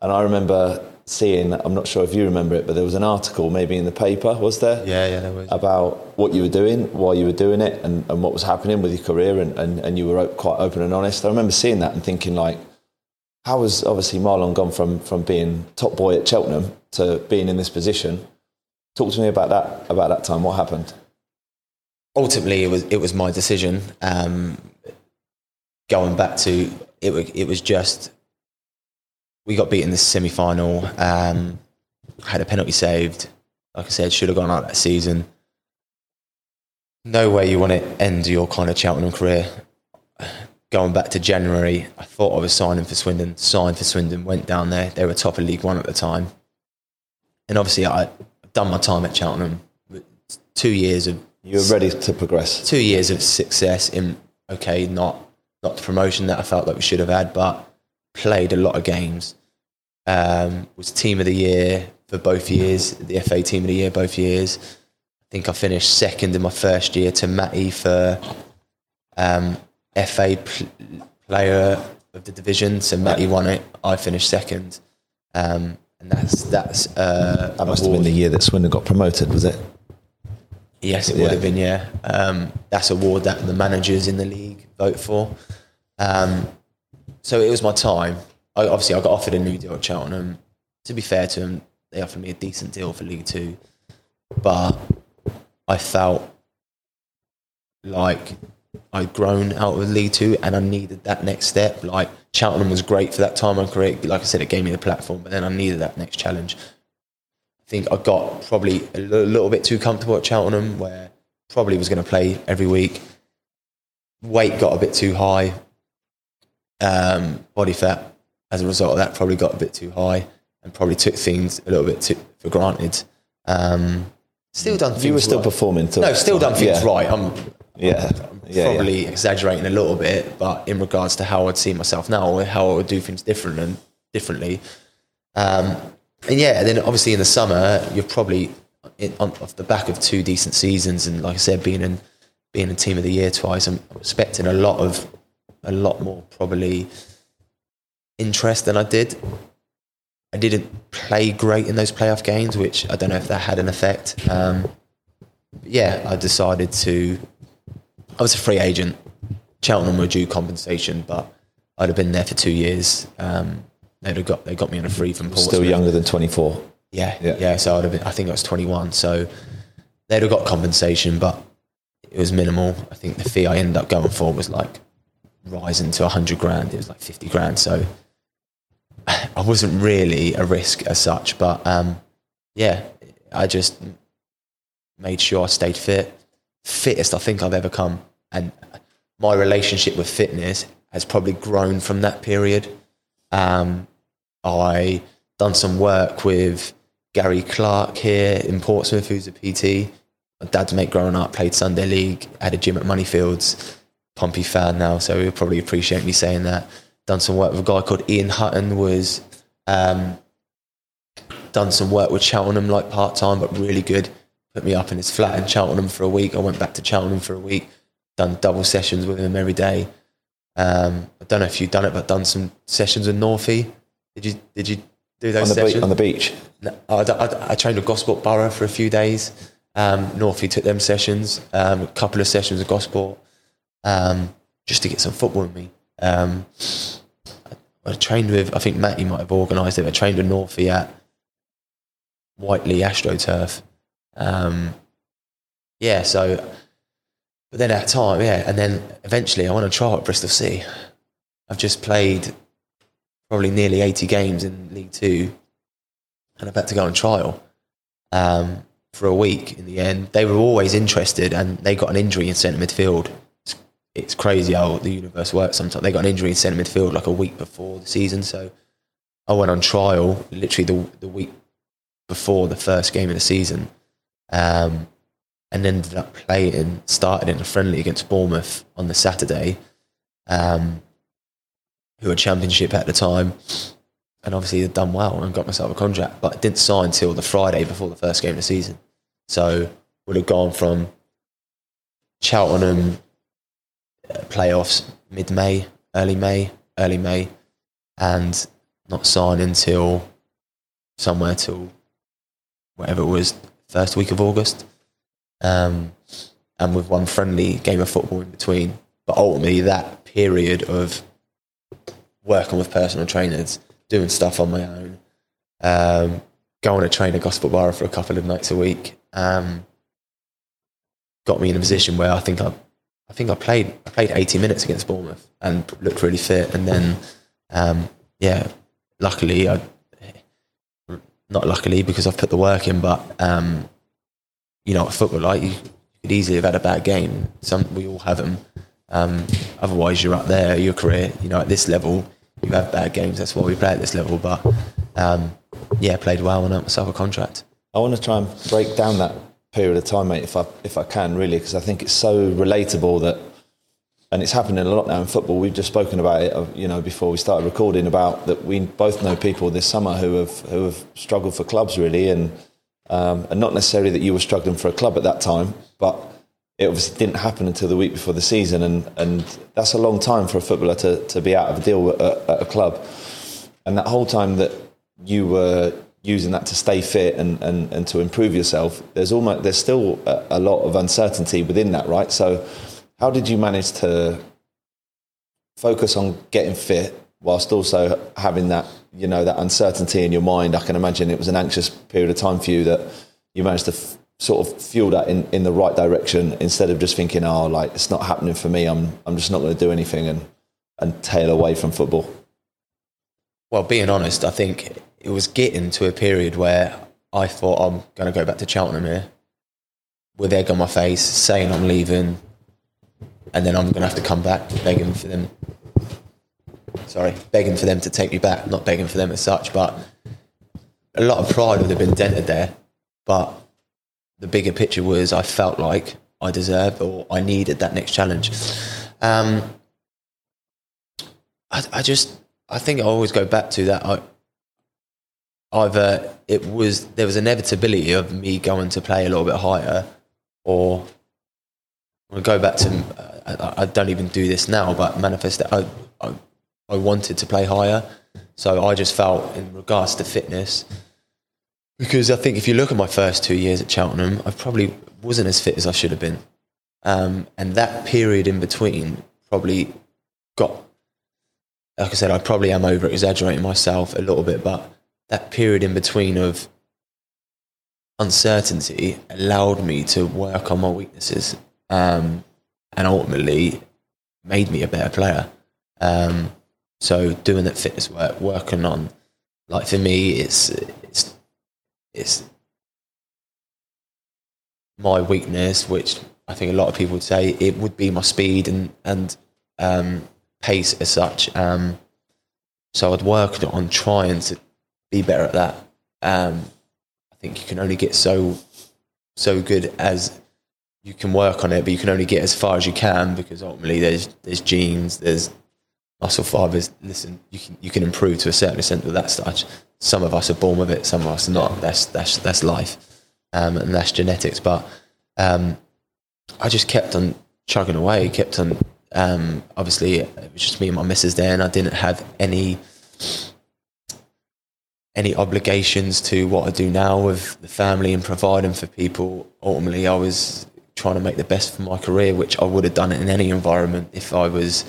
And I remember seeing I'm not sure if you remember it, but there was an article maybe in the paper, was there? Yeah, yeah, there was. About what you were doing, why you were doing it and, and what was happening with your career and, and, and you were quite open and honest. I remember seeing that and thinking like how was obviously Marlon gone from from being top boy at Cheltenham to being in this position? Talk to me about that about that time. What happened? Ultimately, it was it was my decision. Um, going back to it, it was just we got beaten in the semi final. Um, had a penalty saved. Like I said, should have gone out that season. No way you want to end your kind of Cheltenham career going back to January, I thought I was signing for Swindon, signed for Swindon, went down there. They were top of League One at the time. And obviously, I'd done my time at Cheltenham. Two years of. You were ready to progress. Two years of success in, okay, not, not the promotion that I felt like we should have had, but played a lot of games. Um, was team of the year for both years, the FA team of the year both years. I think I finished second in my first year to Matty for um, FA Player of the division. So Matty won it. I finished second. Um, and that's that's uh, That must have been the year that Swindon got promoted, was it? Yes, it Yeah. would have been. Yeah, um, that's a award that the managers in the league vote for. Um, so it was my time. I, obviously, I got offered a new deal at Cheltenham. To be fair to them, they offered me a decent deal for League Two, but I felt like I'd grown out of League Two and I needed that next step. Like Cheltenham was great for that time in my career. Like I said, it gave me the platform, but then I needed that next challenge. I think I got probably a little bit too comfortable at Cheltenham, where probably was going to play every week. Weight got a bit too high. Um, body fat, as a result of that, probably got a bit too high, and probably took things a little bit too, for granted. Um, still done. Things You were still right. performing. No, still time. done things yeah. right. I'm Yeah. Yeah, probably yeah. exaggerating a little bit, but in regards to how I'd see myself now, or how I would do things different and differently. Um, and yeah, then obviously in the summer, you're probably in, on, off the back of two decent seasons, and like I said, being in being a team of the year twice, I'm expecting a lot of a lot more probably interest than I did. I didn't play great in those playoff games, which I don't know if that had an effect. Um, yeah, I decided to I was a free agent. Cheltenham were due compensation, but I'd have been there for two years. Um, they'd have got they got me on a free from Portsmouth. Still younger than 24. Yeah, Yeah. yeah, So I'd have been. I think I was 21. So they'd have got compensation, but it was minimal. I think the fee I ended up going for was like rising to 100 grand. It was like 50 grand. So I wasn't really a risk as such. But um, yeah, I just made sure I stayed fit, fittest I think I've ever come, and my relationship with fitness has probably grown from that period. Um, I done some work with Gary Clark here in Portsmouth, who's a PT. My dad's mate growing up played Sunday League, had a gym at Moneyfields. Pompey fan now, so he'll probably appreciate me saying that. Done some work with a guy called Ian Hutton, was um, done some work with Cheltenham, like part time, but really good. Put me up in his flat in Cheltenham for a week. I went back to Cheltenham for a week. Done double sessions with him every day. Um, I don't know if you've done it, but done some sessions with Northie. Did you? Did you do On those the, sessions? beach, on the beach. No, I, I, I trained with Gosport Borough for a few days. Um, Northie took them sessions, um, a couple of sessions with Gosport, um, just to get some football in me. Um, I, I trained with, I think Matty might have organised it. I trained with Northie at Whiteley AstroTurf. Um, yeah, so, but then at time, yeah, and then eventually I want to trial at Bristol City. I've just played probably nearly 80 games in League Two and I've had to go on trial um, for a week in the end. They were always interested and they got an injury in centre midfield. It's, crazy how the universe works sometimes. They got an injury in centre midfield like a week before the season. So I went on trial literally the, the week before the first game of the season um, and ended up playing, started in a friendly against Bournemouth on the Saturday, um, who were championship at the time and obviously had done well and got myself a contract, but I didn't sign until the Friday before the first game of the season. So would have gone from Cheltenham playoffs mid May, early May, early May, and not sign until somewhere till whatever it was, first week of August. Um, and with one friendly game of football in between. But ultimately, that period of working with personal trainers, doing stuff on my own, um, going to train at Gosport Borough for a couple of nights a week, um, got me in a position where I think I, I think I played I played 80 minutes against Bournemouth and looked really fit. And then, um, yeah, luckily I, not luckily because I've put the work in, but um, you know, football, like you could easily have had a bad game. Some we all have them. Um, otherwise, you're up there. Your career, you know, at this level, you have bad games. That's why we play at this level. But um, yeah, played well and earned myself a contract. I want to try and break down that period of time, mate, if I if I can, really, because I think it's so relatable that, and it's happening a lot now in football. We've just spoken about it, uh, you know, before we started recording about that. We both know people this summer who have who have struggled for clubs, really, and um, and not necessarily that you were struggling for a club at that time, but it obviously didn't happen until the week before the season, and, and that's a long time for a footballer to, to be out of a deal at, at a club. And that whole time that you were using that to stay fit and, and, and to improve yourself, there's almost there's still a, a lot of uncertainty within that, right? So, how did you manage to focus on getting fit whilst also having that you know that uncertainty in your mind? I can imagine it was an anxious period of time for you that you managed to f- sort of fuel that in, in the right direction instead of just thinking, oh, like it's not happening for me. I'm I'm just not going to do anything and and tail away from football. Well, being honest, I think it was getting to a period where I thought I'm going to go back to Cheltenham here with egg on my face, saying I'm leaving, and then I'm going to have to come back begging for them. Sorry, begging for them to take me back, not begging for them as such, but a lot of pride would have been dented there. But the bigger picture was I felt like I deserved or I needed that next challenge. Um, I, I just, I think I always go back to that. I, either it was there was inevitability of me going to play a little bit higher, or I go back to I, I don't even do this now, but manifest that I, I I wanted to play higher, so I just felt in regards to fitness. Because I think if you look at my first two years at Cheltenham, I probably wasn't as fit as I should have been, um, and that period in between probably got. Like I said, I probably am over exaggerating myself a little bit, but that period in between of uncertainty allowed me to work on my weaknesses um, and ultimately made me a better player. Um, so doing that fitness work, working on, like for me, it's it's it's my weakness, which I think a lot of people would say it would be my speed and and um, pace as such. Um, so I'd work on trying to be better at that. Um, I think you can only get so so good as you can work on it, but you can only get as far as you can because ultimately there's there's genes, there's muscle fibers. Listen, you can you can improve to a certain extent with that stuff. Some of us are born with it, some of us not. That's that's that's life, um, and that's genetics. But um, I just kept on chugging away, kept on. Um, obviously, it was just me and my missus there, and I didn't have any any obligations to what I do now with the family and providing for people. Ultimately, I was trying to make the best for my career, which I would have done in any environment if I was,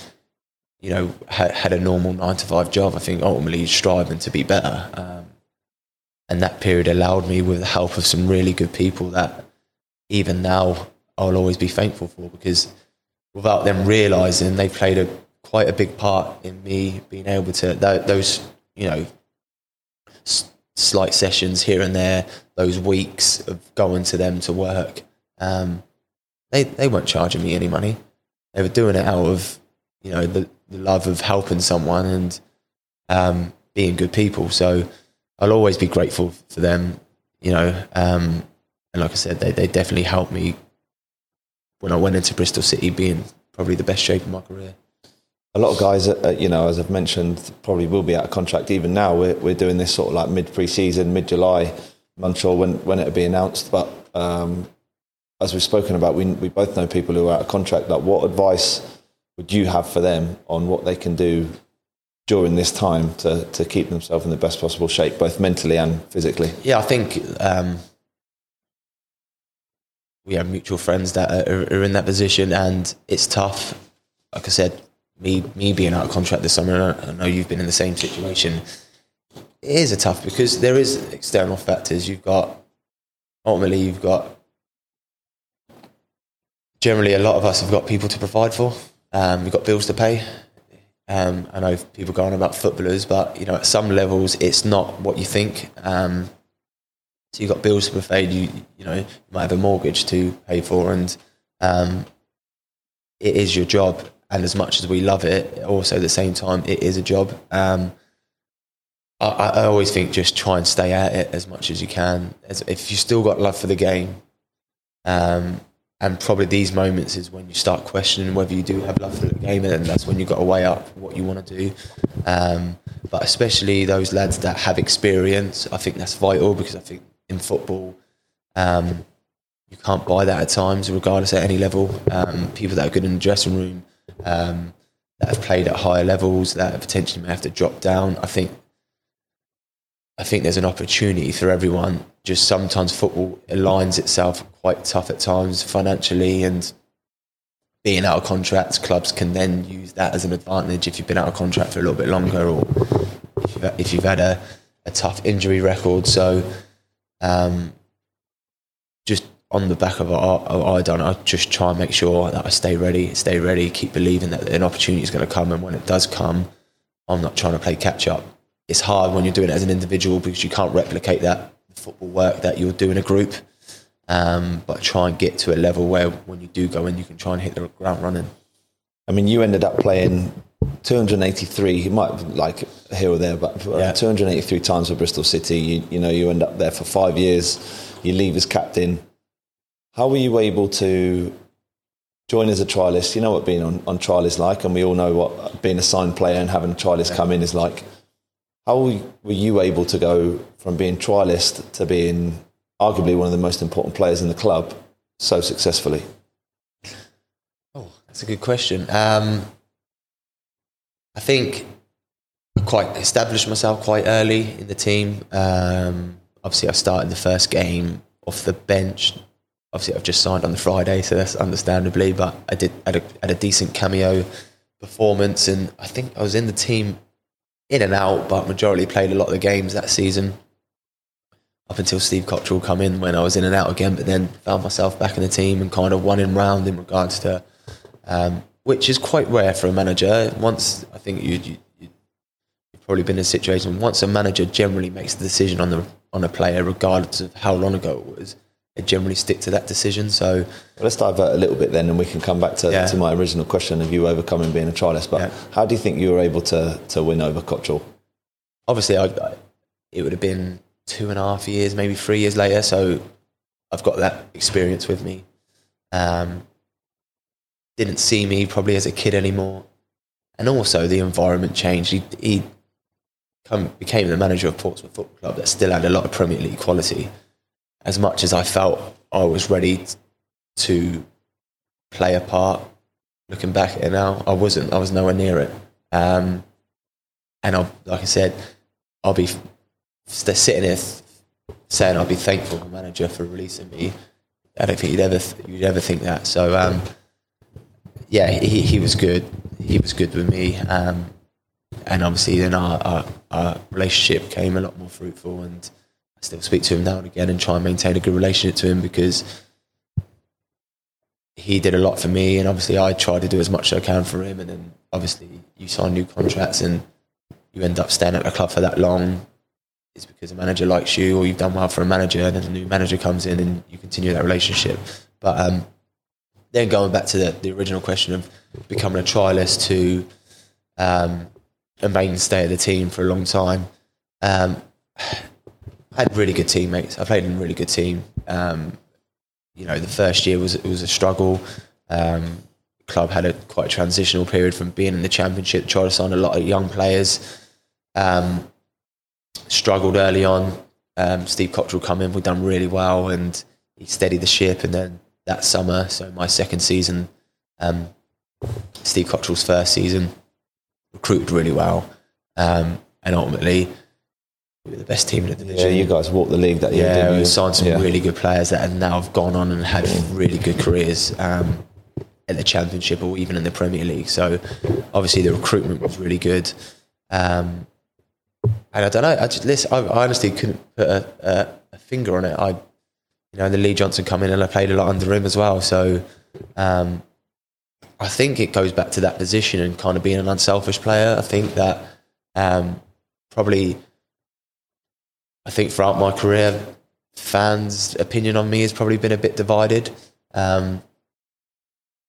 you know, had, had a normal nine to five job. I think ultimately striving to be better. Um, and that period allowed me, with the help of some really good people, that even now I'll always be thankful for because without them realizing they played a quite a big part in me being able to those you know slight sessions here and there, those weeks of going to them to work, um, they they weren't charging me any money. They were doing it out of you know the, the love of helping someone and um, being good people. So I'll always be grateful for them. You know, um, and like I said, they they definitely helped me when I went into Bristol City, being probably the best shape of my career a lot of guys, uh, you know, as I've mentioned, probably will be out of contract even now. We're, we're doing this sort of like mid pre-season, mid July. I'm unsure when, when it'll be announced, but um, as we've spoken about, we, we both know people who are out of contract. Like, what advice would you have for them on what they can do during this time to, to keep themselves in the best possible shape, both mentally and physically? Yeah, I think um, we have mutual friends that are, are in that position, and it's tough. Like I said, me me being out of contract this summer, I know you've been in the same situation. It is a tough because there is external factors. You've got ultimately you've got generally a lot of us have got people to provide for. Um, we've got bills to pay. Um, I know people go on about footballers, but you know at some levels it's not what you think. Um, so you've got bills to pay. You you know you might have a mortgage to pay for, and um, it is your job and as much as we love it, also at the same time, it is a job. Um, I, I, always think just try and stay at it as much as you can. As, if you still got love for the game, um, and probably these moments is when you start questioning whether you do have love for the game, and that's when you've got to weigh up what you want to do. Um, but especially those lads that have experience, I think that's vital because I think in football, um, you can't buy that at times, regardless at any level. Um, people that are good in the dressing room, um, that have played at higher levels, that potentially may have to drop down. I think, I think there's an opportunity for everyone. Just sometimes football aligns itself quite tough at times financially, and being out of contracts, clubs can then use that as an advantage if you've been out of contract for a little bit longer, or if you've, if you've had a, a tough injury record. So. Um, just on the back of what I done, I just try and make sure that I stay ready, stay ready, keep believing that an opportunity is going to come, and when it does come, I'm not trying to play catch up. It's hard when you're doing it as an individual because you can't replicate that football work that you'll do in a group. Um, but try and get to a level where when you do go in, you can try and hit the ground running. I mean, you ended up playing 283. You might like here or there, but yeah. 283 times for Bristol City. You, you know, you end up there for five years. You leave as captain how were you able to join as a trialist? You know what being on, on trial is like, and we all know what being a signed player and having a trialist come in is like. How were you able to go from being trialist to being arguably one of the most important players in the club so successfully? Oh, that's a good question. Um, I think I quite established myself quite early in the team. Um, obviously, I started the first game off the bench, obviously I've just signed on the Friday, so that's understandably. But I did had a, had a decent cameo performance, and I think I was in the team in and out, but majority played a lot of the games that season. Up until Steve Cotterill come in when I was in and out again, but then found myself back in the team and kind of in round in regards to, um, which is quite rare for a manager. Once I think you, you you've probably been in a situation once a manager generally makes the decision on the on a player, regardless of how long ago it was, they generally stick to that decision. So let's divert a little bit then, and we can come back to, yeah. to my original question of you overcoming being a trialist. But yeah. how do you think you were able to to win over Cotterill? Obviously, I, I, it would have been two and a half years, maybe three years later. So I've got that experience with me. Um, didn't see me probably as a kid anymore, and also the environment changed. He, he come, became the manager of Portsmouth Football Club that still had a lot of Premier League quality as much as I felt I was ready to play a part, looking back at it now, I wasn't. I was nowhere near it. Um, and I'll, like I said, I'll be sitting here saying I'll be thankful to the manager for releasing me. I don't think you'd ever you'd ever think that. So um, yeah, he, he was good. He was good with me, um, and obviously then our, our, our relationship became a lot more fruitful and still speak to him now and again and try and maintain a good relationship to him because he did a lot for me and obviously I try to do as much as I can for him. And then obviously you sign new contracts and you end up staying at the club for that long. It's because a manager likes you or you've done well for a manager and then a new manager comes in and you continue that relationship. But um, then going back to the, the original question of becoming a trialist to um, a mainstay of the team for a long time um, I had really good teammates. I played in a really good team. Um, you know, the first year was was a struggle. Um, club had a quite transitional period from being in the championship, tried to sign a lot of young players. Um, struggled early on. Um, Steve Cotterill come in, we've done really well, and he steadied the ship. And then that summer, so my second season, um, Steve Cotterill's first season, recruited really well, um, and ultimately we were the best team in the division. Yeah, you guys walked the league that year. Yeah, we signed some yeah. really good players that have now have gone on and had really good careers um, in the Championship or even in the Premier League. So obviously the recruitment was really good. Um, and I don't know. I just listen. I, I honestly couldn't put a, a, a, finger on it. I, you know, the Lee Johnson come in and I played a lot under him as well. So um, I think it goes back to that position and kind of being an unselfish player. I think that um, probably I think throughout my career, fans' opinion on me has probably been a bit divided. Um,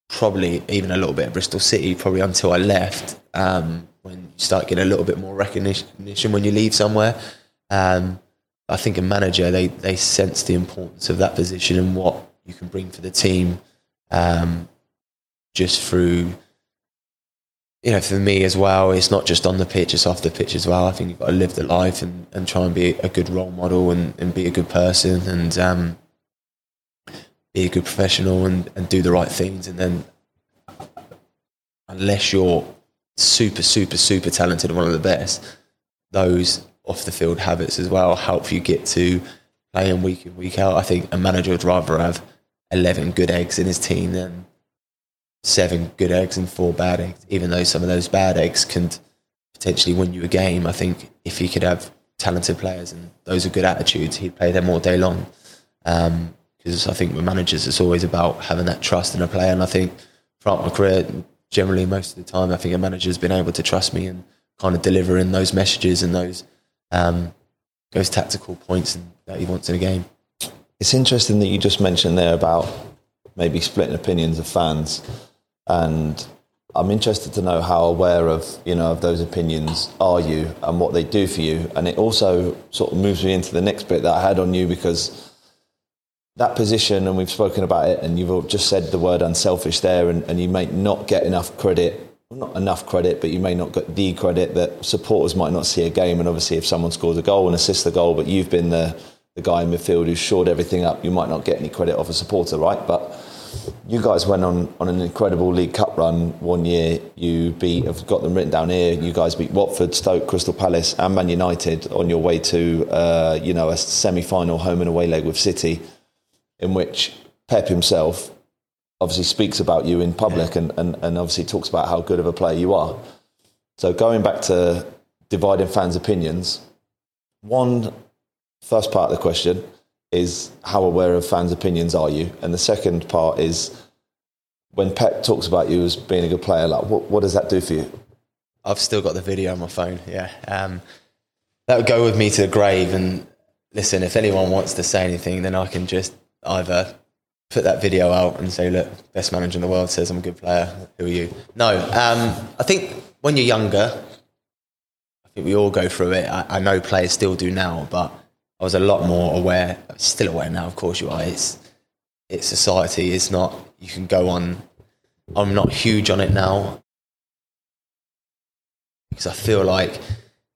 probably even a little bit at Bristol City, probably until I left. Um, when you start getting a little bit more recognition when you leave somewhere. Um, I think a manager they they sense the importance of that position and what you can bring for the team, um, just through you know, for me as well, it's not just on the pitch, it's off the pitch as well. I think you've got to live the life and, and try and be a good role model and, and be a good person. And um, be a good professional and, and do the right things. And then, unless you're super, super, super talented and one of the best, those off the field habits as well help you get to playing week in, week out. I think a manager would rather have 11 good eggs in his team than seven good eggs and four bad eggs, even though some of those bad eggs can potentially win you a game. I think if he could have talented players and those are good attitudes, he'd play them all day long. Because I think with managers, it's always about having that trust in a player. And I think throughout my career, generally most of the time, I think a manager's been able to trust me and kind of deliver in those messages and those um, those tactical points that he wants in a game. It's interesting that you just mentioned there about maybe splitting opinions of fans, and I'm interested to know how aware of you know of those opinions are you and what they do for you, and it also sort of moves me into the next bit that I had on you because that position, and we've spoken about it, and you've just said the word unselfish there, and, and you may not get enough credit not enough credit, but you may not get the credit that supporters might not see a game. And obviously, if someone scores a goal and assists the goal, but you've been the, the guy in midfield who's shored everything up, you might not get any credit off a supporter, right? But you guys went on, on an incredible League Cup run one year. You beat, I've got them written down here. You guys beat Watford, Stoke, Crystal Palace, and Man United on your way to, uh, you know, a semi-final home and away leg with City, in which Pep himself obviously speaks about you in public and, and, and obviously talks about how good of a player you are. So going back to dividing fans' opinions, one first part of the question is how aware of fans' opinions are you? And the second part is when Pep talks about you as being a good player, like what, what does that do for you? I've still got the video on my phone, yeah. Um, that would go with me to the grave and listen, if anyone wants to say anything, then I can just either put that video out and say, look, best manager in the world says I'm a good player. Who are you? No, um, I think when you're younger, I think we all go through it. I, I, know players still do now, but I was a lot more aware. Still aware now, of course you are. It's it's society. It's not. You can go on. I'm not huge on it now because I feel like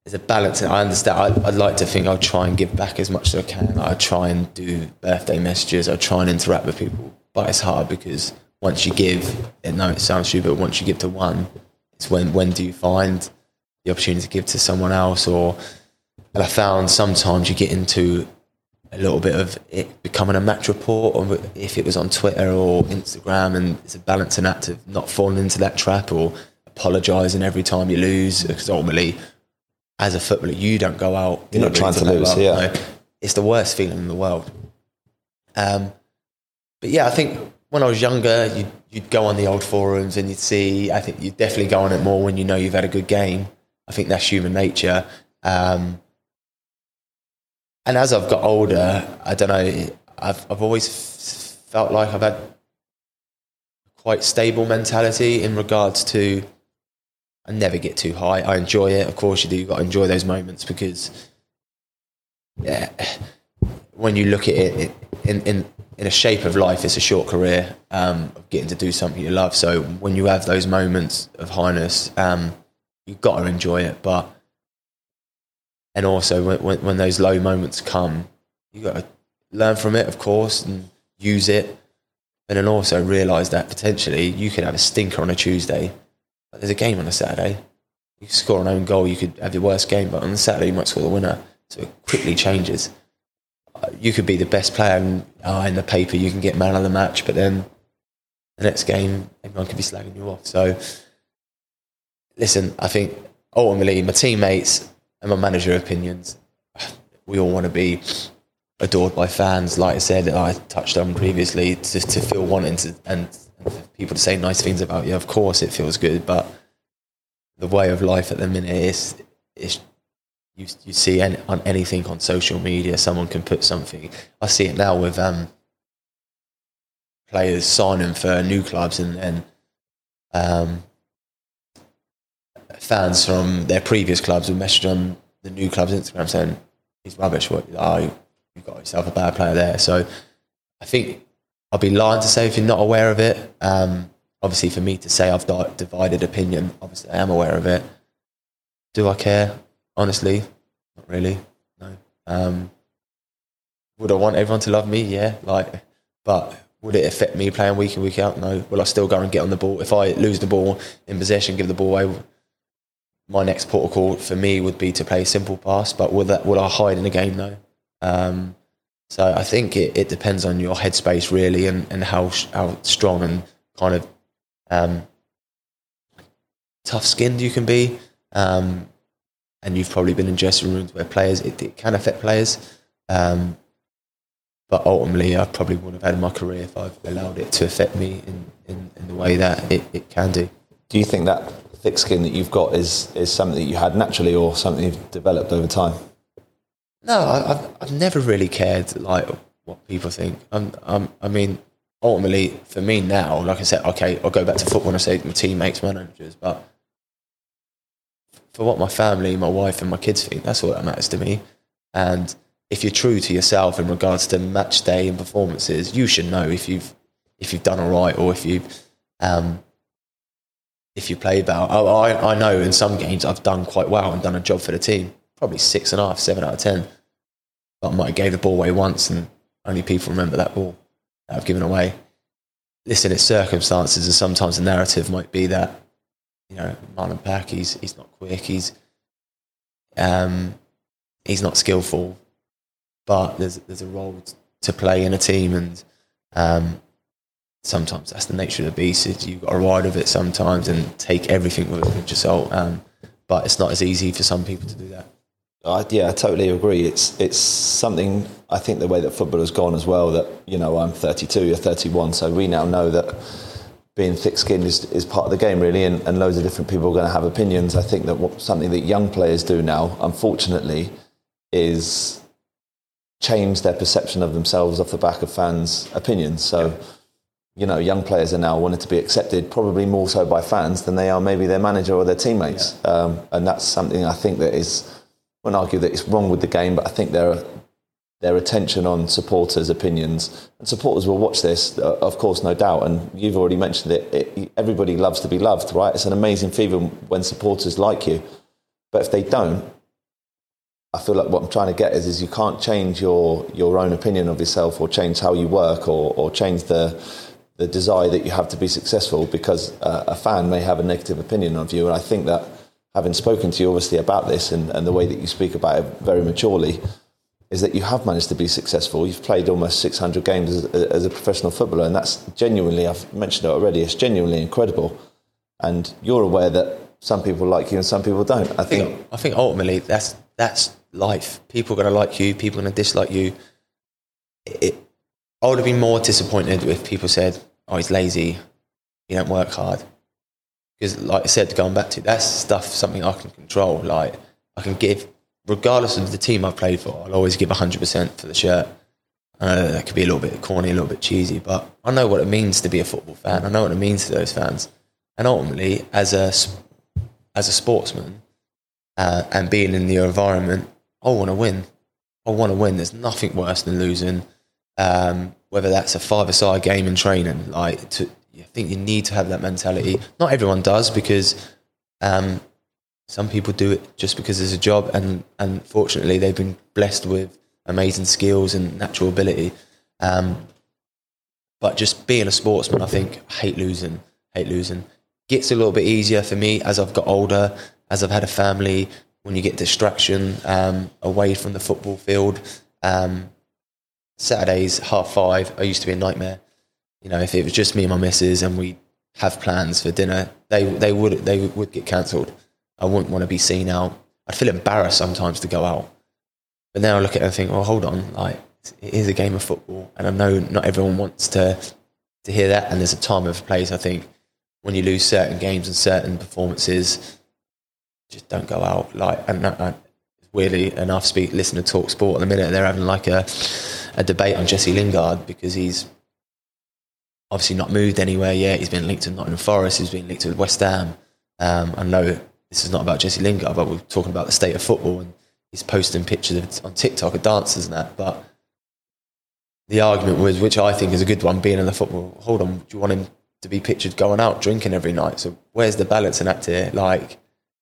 there's a balance. And I understand. I, would like to think I'll try and give back as much as I can. I try and do birthday messages. I try and interact with people, but it's hard because once you give, and no, it sounds stupid. But once you give to one, it's when when do you find the opportunity to give to someone else? Or and I found sometimes you get into a little bit of it becoming a match report, or if it was on Twitter or Instagram, and it's a balancing act of not falling into that trap or apologising every time you lose because ultimately as a footballer, you don't go out. You're not trying to lose. Yeah, no, it's the worst feeling in the world. Um, but yeah, I think when I was younger, you'd, you'd go on the old forums and you'd see. I think you'd definitely go on it more when you know you've had a good game. I think that's human nature. Um, and as I've got older, I don't know. I've I've always felt like I've had quite stable mentality in regards to I never get too high. I enjoy it. Of course, you do. You've got to enjoy those moments because, yeah, when you look at it in, in, in a shape of life, it's a short career um, of getting to do something you love. So when you have those moments of highness, um, you've got to enjoy it. But, and also when, when, those low moments come, you've got to learn from it, of course, and use it. And then also realize that potentially you could have a stinker on a Tuesday there's a game on a Saturday. You score an own goal, you could have your worst game, but on the Saturday you might score the winner. So it quickly changes. Uh, you could be the best player in, uh, in the paper, you can get man of the match, but then the next game everyone could be slagging you off. So listen, I think ultimately my teammates and my manager opinions, we all want to be adored by fans. Like I said, I touched on previously, to, to feel wanting to and people to say nice things about you. Of course, it feels good, but the way of life at the minute is is you you see any, on anything on social media, someone can put something. I see it now with um, players signing for new clubs and then um, fans from their previous clubs will message on the new club's Instagram saying he's rubbish. What oh, you've got yourself a bad player there. So I think I'd be lying to say if you're not aware of it. Um, obviously, for me to say I've got divided opinion, obviously I am aware of it. Do I care? Honestly, not really. No. Um, would I want everyone to love me? Yeah. Like, but would it affect me playing week in week out? No. Will I still go and get on the ball if I lose the ball in possession, give the ball away? My next protocol for me would be to play a simple pass, but will that will I hide in the game? though? Um, so I think it, it depends on your headspace really, and, and how how strong and kind of um, tough skinned you can be. Um, and you've probably been in dressing rooms where players it, it can affect players. Um, but ultimately, I probably wouldn't have had my career if I've allowed it to affect me in, in, in the way that it, it can do. Do you think that thick skin that you've got is, is something that you had naturally or something you've developed over time? No, I, I've, I've never really cared like what people think. I'm, I mean, ultimately, for me now, like I said, okay, I'll go back to football and I say my teammates, managers, but for what my family, my wife, and my kids think, that's all that matters to me. And if you're true to yourself in regards to match day and performances, you should know if you've if you've done all right or if you've um, if you play well. I, I know in some games I've done quite well and done a job for the team. Probably six and a half, seven out of ten. But I might have gave the ball away once and only people remember that ball that I've given away. Listen, it's circumstances and sometimes the narrative might be that, you know, Marlon Pack, he's he's not quick, he's um he's not skillful but there's there's a role to play in a team, and um, sometimes that's the nature of the beast. You've got to ride with it sometimes and take everything with a pinch of salt. Um, but it's not as easy for some people to do that. Uh, yeah, I totally agree. It's it's something I think the way that football has gone as well. That you know, I'm 32, you're 31, so we now know that being thick-skinned is, is part of the game, really, and, and loads of different people are going to have opinions. I think that what, something that young players do now, unfortunately, is change their perception of themselves off the back of fans' opinions. So, yeah. You know, young players are now wanted to be accepted probably more so by fans than they are maybe their manager or their teammates. Yeah. Um, and that's something I think that is, I won't argue that it's wrong with the game, but I think there are their attention on supporters' opinions. And supporters will watch this, uh, of course, no doubt. And you've already mentioned it, it, Everybody loves to be loved, right? It's an amazing feeling when supporters like you. But if they don't, I feel like what I'm trying to get is, is you can't change your, your own opinion of yourself or change how you work or, or change the, the desire that you have to be successful because uh, a fan may have a negative opinion of you. And I think that having spoken to you obviously about this and, and the way that you speak about it very maturely, is that you have managed to be successful. You've played almost 600 games as, as, a professional footballer, and that's genuinely, I've mentioned it already, it's genuinely incredible. And you're aware that some people like you and some people don't. I, I think, think, I think ultimately that's that's life. People are going to like you, people are going to dislike you. It, I would have been more disappointed if people said, oh, he's lazy, he don't work hard. Because, like I said, going back to that's stuff, something I can control. Like, I can give, regardless of the team I've played for, I'll always give 100% for the shirt. Uh, that could be a little bit corny, a little bit cheesy, but I know what it means to be a football fan. I know what it means to those fans. And ultimately, as a, as a sportsman uh, and being in the environment, I want to win. I want to win. There's nothing worse than losing. Um, whether that's a five-a-side game in training, like to, I think you need to have that mentality. Not everyone does because um, some people do it just because it's a job, and and fortunately they've been blessed with amazing skills and natural ability. Um, but just being a sportsman, I think I hate losing. Hate losing. Gets a little bit easier for me as I've got older, as I've had a family, when you get distraction um, away from the football field. Um, Saturdays, half five, I used to be a nightmare. You know, if it was just me and my missus and we have plans for dinner, they they would they would get cancelled. I wouldn't want to be seen out. I'd feel embarrassed sometimes to go out. But now I look at it and think, well, hold on, like it is a game of football, and I know not everyone wants to to hear that. And there's a time of place. I think when you lose certain games and certain performances, just don't go out. Like, and, and weirdly enough, speak listen to Talk Sport at the minute. They're having like a a debate on Jesse Lingard because he's obviously not moved anywhere yet. He's been linked to Nottingham Forest. He's been linked to West Ham. Um, I know this is not about Jesse Lingard, but we're talking about the state of football, and he's posting pictures on TikTok of dancers and that. But the argument was, which I think is a good one, being in the football. Hold on, do you want him to be pictured going out drinking every night? So where's the balance in that here? Like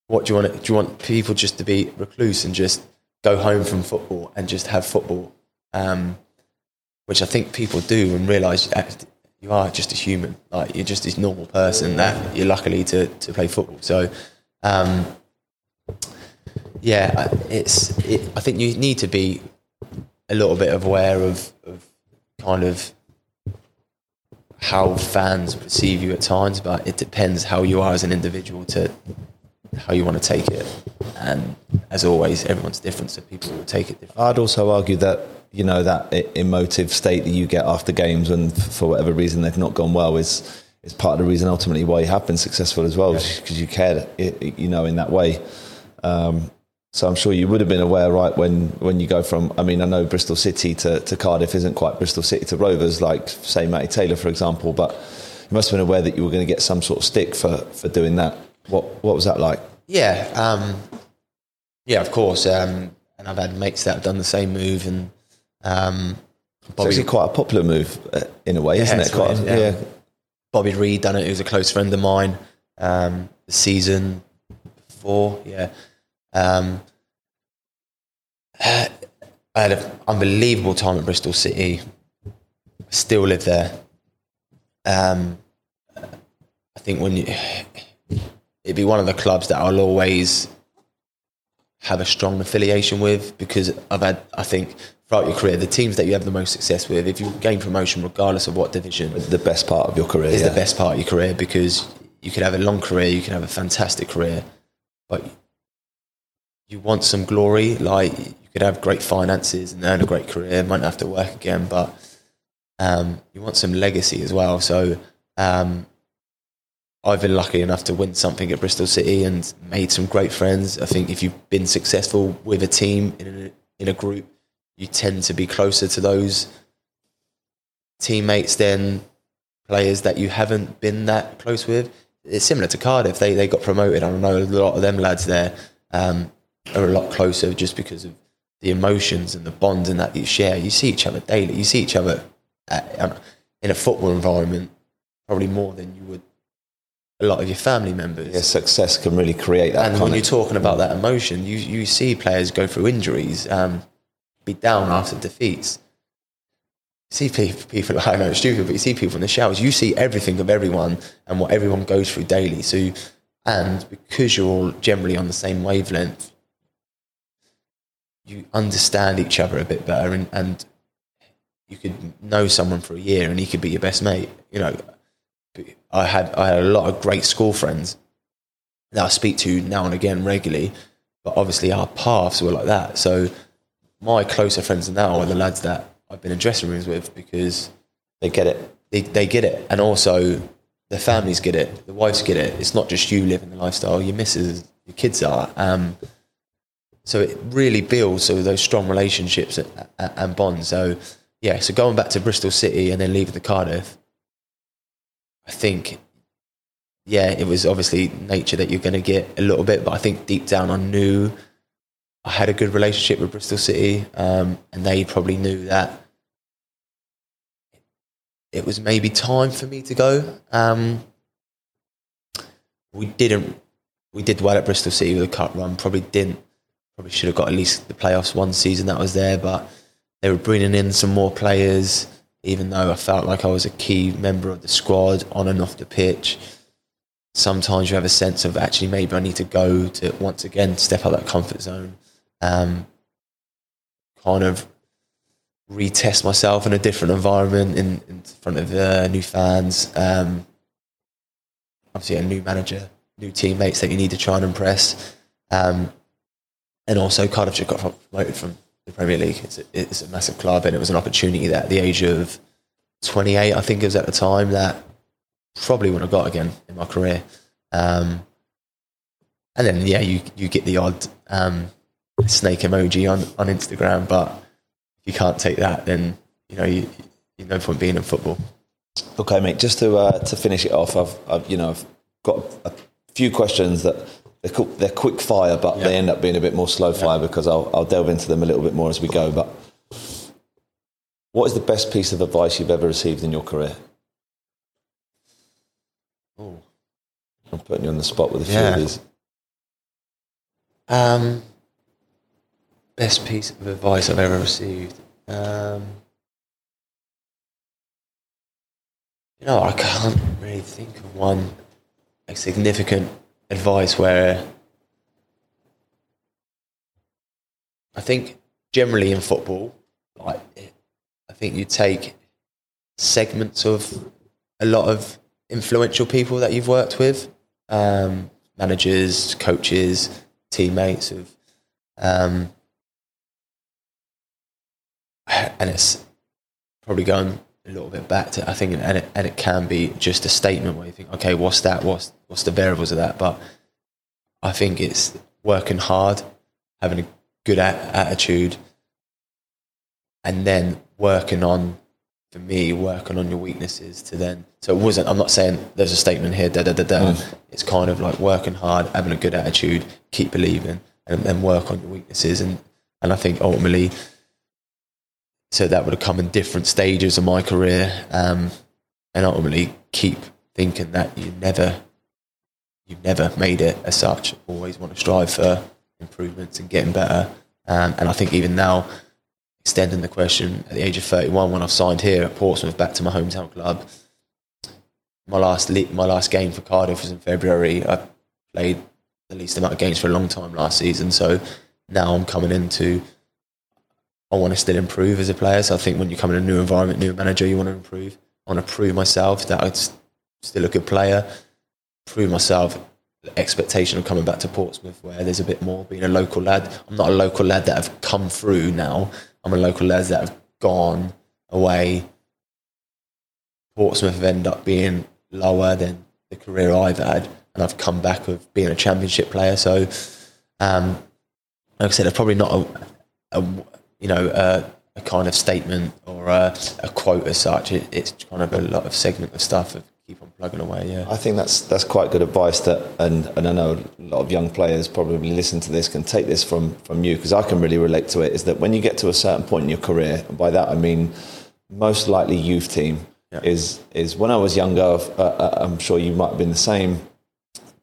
what do you want? Do you want people just to be recluse and just go home from football and just have football? Um, which I think people do and realise you are just a human. Like you're just this normal person that you're luckily to to play football. So. Um, yeah, it's. It, I think you need to be a little bit aware of, of kind of how fans perceive you at times, but it depends how you are as an individual to how you want to take it. And as always, everyone's different, so people will take it differently. I'd also argue that you know that emotive state that you get after games, and for whatever reason they've not gone well, is is part of the reason ultimately why you have been successful as well, because yeah. you cared, you know, in that way. Um, so I'm sure you would have been aware, right, when, when you go from, I mean, I know Bristol City to, to Cardiff isn't quite Bristol City to Rovers, like, say, Matty Taylor, for example, but you must have been aware that you were going to get some sort of stick for, for doing that. What, what was that like? Yeah, um, yeah, of course. Um, and I've had mates that have done the same move, and um, Bobby, it's actually quite a popular move uh, in a way, isn't it? Quite, yeah. yeah. Bobby Reid done it. He was a close friend of mine. Um, the season before, yeah. Um, I had an unbelievable time at Bristol City. Still live there. Um, I think when you, it'd be one of the clubs that I'll always have a strong affiliation with because I've had, I think, throughout your career, the teams that you have the most success with, if you gain promotion, regardless of what division, the best part of your career is yeah. the best part of your career because you could have a long career, you can have a fantastic career, but you want some glory. Like you could have great finances and earn a great career, might not have to work again, but um, you want some legacy as well. So um, I've been lucky enough to win something at Bristol City and made some great friends. I think if you've been successful with a team in a, in a group, you tend to be closer to those teammates than players that you haven't been that close with. It's similar to Cardiff. They they got promoted. I know a lot of them lads there. Um, are a lot closer just because of the emotions and the bonds and that you share. You see each other daily. You see each other at, in a football environment probably more than you would a lot of your family members. Yeah, success can really create that. And when you're talking about that emotion, you you see players go through injuries, um, be down after defeats. You see people, people, I know it's stupid, but you see people in the showers. You see everything of everyone and what everyone goes through daily. So, and because you're all generally on the same wavelength, you understand each other a bit better and, and you could know someone for a year and he could be your best mate. You know, I had I had a lot of great school friends that I speak to now and again regularly, but obviously our paths were like that. So my closer friends now are the lads that I've been in dressing rooms with because they get it. They, they get it, and also the families get it. The wives get it. It's not just you living the lifestyle. Your missus, your kids are. Um, so it really builds so those strong relationships and bonds. So yeah, so going back to Bristol City and then leaving the Cardiff, I think yeah, it was obviously nature that you're going to get a little bit, but I think deep down I knew I had a good relationship with Bristol City, um, and they probably knew that it was maybe time for me to go. Um, we didn't, we did well at Bristol City with a cut run, probably didn't probably should have got at least the playoffs one season that was there, but they were bringing in some more players, even though I felt like I was a key member of the squad on and off the pitch. Sometimes you have a sense of actually maybe I need to go to once again step out that comfort zone, um, kind of retest myself in a different environment in, in front of uh, new fans. Um, obviously, a new manager, new teammates that you need to try and impress. Um, and also Cardiff just got promoted from the Premier League. It's a, it's a massive club, and it was an opportunity that at the age of 28, I think it was at the time, that probably would have got again in my career. Um, and then, yeah, you, you get the odd um, snake emoji on, on Instagram, but if you can't take that, then, you know, you, you no point being in football. Okay, mate, just to, uh, to finish it off, I've, I've, you know, I've got a few questions that they're, they're quick fire, but they end up being a bit more slow fire because I'll, I'll delve into them a little bit more as we go. But what is the best piece of advice you've ever received in your career? Oh, I'm putting you on the spot with a few yeah. of these. Um, best piece of advice I've ever received. Um, You know, I can't really think of one like, significant advice where I think generally in football, like I think you take segments of a lot of influential people that you've worked with, um, managers, coaches, teammates of, um, and it's probably going a little bit back to I think, and it, and it can be just a statement where you think, okay, what's that? What's what's the variables of that? But I think it's working hard, having a good a- attitude, and then working on, for me, working on your weaknesses to then. So it wasn't. I'm not saying there's a statement here. Da da da da. Mm. It's kind of like working hard, having a good attitude, keep believing, and then work on your weaknesses. And and I think ultimately, so that would have come in different stages of my career, um, and ultimately keep thinking that you never, you've never made it as such. Always want to strive for improvements and getting better. Um, and I think even now, extending the question at the age of 31, when I've signed here at Portsmouth back to my hometown club, my last le- my last game for Cardiff was in February. I played the least amount of games for a long time last season, so now I'm coming into. I want to still improve as a player. So I think when you come in a new environment, new manager, you want to improve. I want to prove myself that I'm still a good player. Prove myself. The expectation of coming back to Portsmouth, where there's a bit more being a local lad. I'm not a local lad that have come through now. I'm a local lad that have gone away. Portsmouth have ended up being lower than the career I've had, and I've come back of being a championship player. So, um, like I said, it's probably not a, a you know a, a, kind of statement or a, a quote as such. It, it's kind of a lot of segment of stuff of keep on plugging away. Yeah, I think that's that's quite good advice. That and and I know a lot of young players probably listen to this can take this from from you because I can really relate to it. Is that when you get to a certain point in your career, and by that I mean most likely youth team Yeah. is is when I was younger. Uh, uh, I'm sure you might have been the same.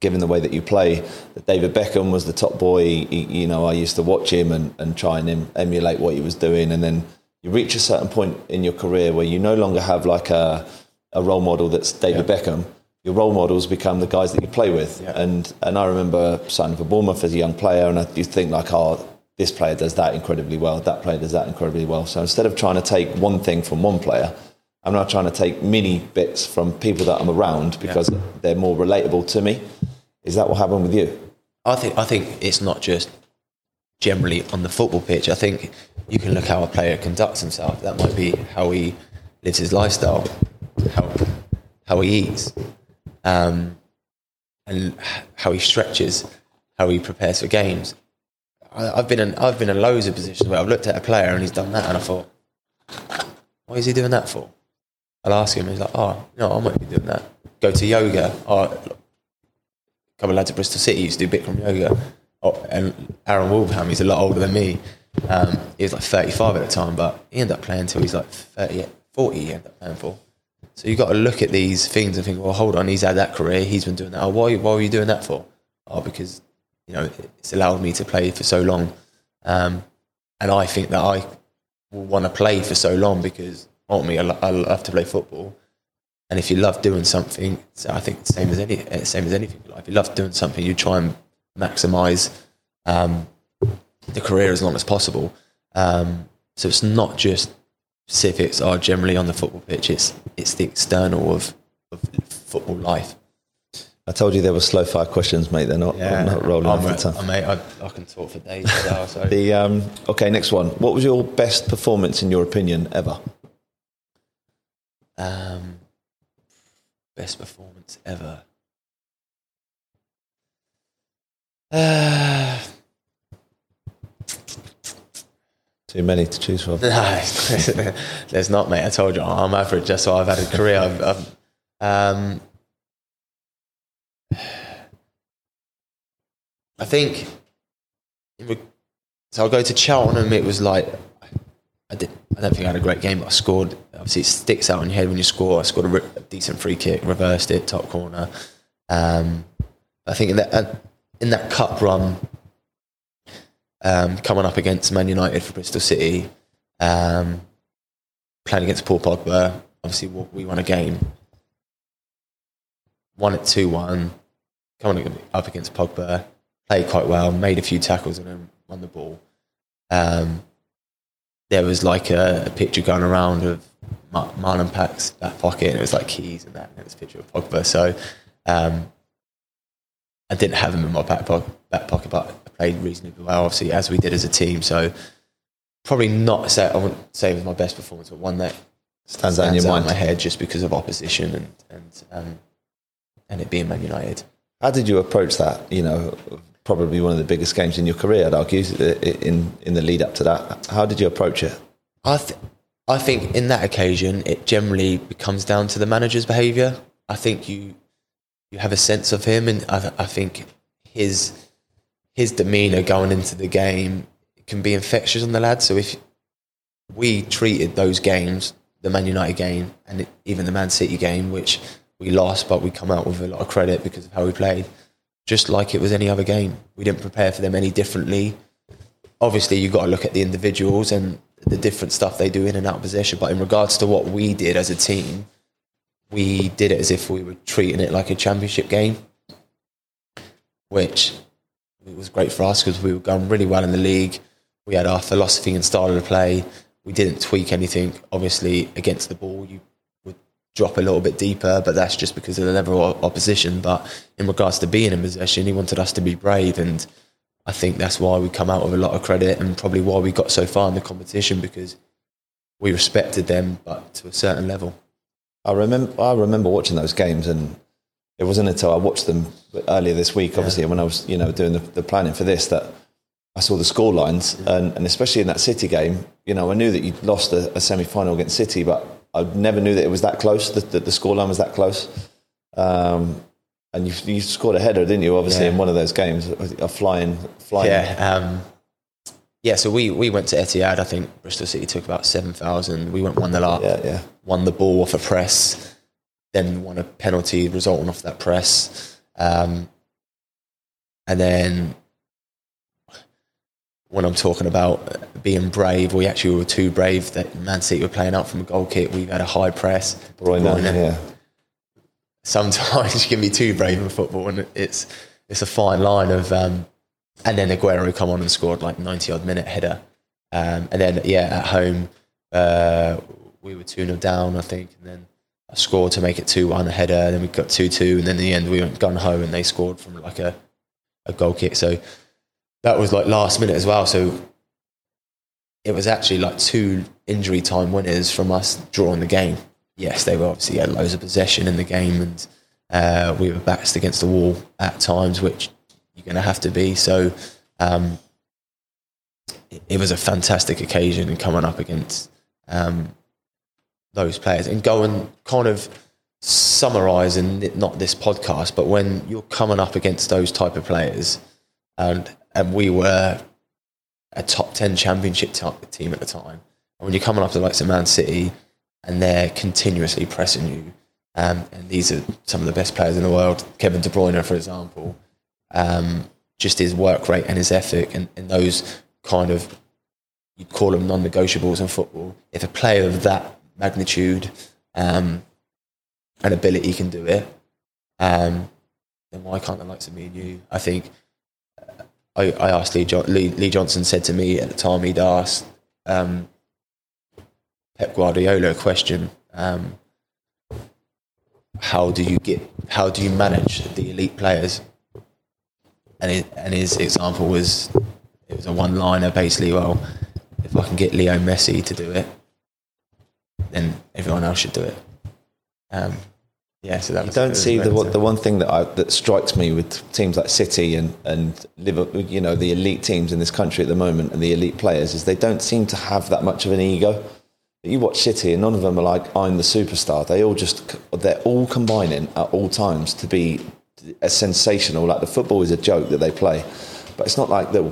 Given the way that you play, that David Beckham was the top boy. He, you know, I used to watch him and, and try and em- emulate what he was doing. And then you reach a certain point in your career where you no longer have like a, a role model that's David Beckham. Your role models become the guys that you play with. Yeah. And and I remember signing for Bournemouth as a young player, and I, you think like, oh, this player does that incredibly well. That player does that incredibly well. So instead of trying to take one thing from one player, I'm now trying to take mini bits from people that I'm around because they're more relatable to me. Is that what happened with you? I think I think it's not just generally on the football pitch. I think you can look how a player conducts himself. That might be how he lives his lifestyle, how how he eats, um, and how he stretches, how he prepares for games. I, I've been in I've been in loads of positions where I've looked at a player and he's done that, and I thought, why is he doing that for? I'll ask him. He's like, oh, no, I might be doing that. Go to yoga. Oh, couple of lads at Bristol City used to do Bikram yoga. Oh, and Aaron Wilbraham, he's a lot older than me. Um, he was like 35 at the time, but he ended up playing until he's like 30, 40 he ended up playing for. So you've got to look at these things and think, well, hold on, he's had that career, he's been doing that. Oh, why, why were you doing that for? Oh, because, you know, it's allowed me to play for so long. Um, and I think that I will want to play for so long because ultimately I love to play football. And if you love doing something, so I think same as any uh, same as anything. If you love doing something, you try and maximise um, the career as long as possible. Um, so it's not just specifics are generally on the football pitch. It's it's the external of, of football life. I told you there were slow fire questions, mate. They're not, not rolling I'm, off the tongue. Mate, I, I can talk for days. now, so. The um, okay, next one. What was your best performance in your opinion ever? Um, best performance ever. Uh, Too many to choose from. no, there's not, mate. I told you I'm average. That's why I've had a career. I've, I've, um, I think. So I'll go to Cheltenham. It was like I did. I don't think I had a great game, but I scored. Obviously, it sticks out in your head when you score. I scored a, a decent free kick, reversed it, top corner. Um, I think in that uh, in that cup run, um, coming up against Man United for Bristol City, um, playing against Paul Pogba. Obviously, we we won a game. won it two one, coming up against Pogba, played quite well, made a few tackles and then won the ball. Um, there was like a, a, picture going around of Marlon Pack's back pocket, and it was like keys and that, and it was a picture of Pogba. So um, I didn't have him in my back pocket, back pocket, but I played reasonably well, obviously, as we did as a team. So probably not say I wouldn't say it was my best performance, but one that stands, stands out in your mind, in my head just because of opposition and and um, and it being Man United. How did you approach that? You know, probably one of the biggest games in your career, I'd argue, in in the lead up to that. How did you approach it? I th- I think in that occasion, it generally becomes down to the manager's behaviour. I think you you have a sense of him, and I, I think his his demeanour going into the game can be infectious on the lads. So if we treated those games, the Man United game and even the Man City game, which we lost, but we come out with a lot of credit because of how we played, just like it was any other game. We didn't prepare for them any differently. Obviously, you've got to look at the individuals and the different stuff they do in and out of possession. But in regards to what we did as a team, we did it as if we were treating it like a championship game, which was great for us because we were going really well in the league. We had our philosophy and style of play. We didn't tweak anything. Obviously, against the ball, you drop a little bit deeper, but that's just because of the level of opposition. But in regards to being in possession, he wanted us to be brave and I think that's why we come out with a lot of credit and probably why we got so far in the competition because we respected them, but to a certain level. I remember, I remember watching those games, and it wasn't until I watched them earlier this week, obviously, yeah. when I was, you know, doing the, the, planning for this, that I saw the score lines, mm-hmm. and, and, especially in that City game, you know, I knew that you'd lost a, a semi final against City, but I never knew that it was that close. That the, the score line was that close. Um, and you, you scored a header, didn't you? Obviously, yeah. in one of those games, a flying, flying. Yeah, um, yeah. So we, we went to Etihad. I think Bristol City took about seven thousand. We went one 0 up. Yeah, yeah. Won the ball off a press, then won a penalty resulting off that press, um, and then when I'm talking about being brave, we actually were too brave that Man City were playing out from a goal kick. We've had a high press. Bruyne, Bruyne. yeah sometimes you can be too brave in football, and it's it's a fine line of. Um, and then Aguero come on and scored like ninety odd minute header, um, and then yeah, at home uh, we were two 0 down, I think, and then I scored to make it two one a header, and then we got two two, and then in the end we went gun home and they scored from like a a goal kick. So that was like last minute as well. So it was actually like two injury time winners from us drawing the game yes, they were obviously had loads of possession in the game, and uh, we were backs against the wall at times, which you're going to have to be. So um, it, it, was a fantastic occasion coming up against um, those players and going kind of summarising not this podcast, but when you're coming up against those type of players, and and we were a top ten championship team at the time. And when you're coming up to likes of Man City, and they're continuously pressing you. Um, and these are some of the best players in the world. Kevin De Bruyne, for example, um, just his work rate and his ethic, and, and those kind of you'd call them non-negotiables in football. If a player of that magnitude um, and ability can do it, um, then why can't the likes of me and you? I think I, I asked Lee, Lee, Lee, Johnson said to me at the time he'd asked um, Pep Guardiola a question. Um, how do you get? How do you manage the elite players? And it, and his example was it was a one liner basically. Well, if I can get Leo Messi to do it, then everyone else should do it. Um, yeah, so that you don't see the the one thing that I, that strikes me with teams like City and and Liverpool, you know, the elite teams in this country at the moment and the elite players is they don't seem to have that much of an ego you watch City and none of them are like I'm the superstar. They all just they're all combining at all times to be a sensational. Like the football is a joke that they play, but it's not like that.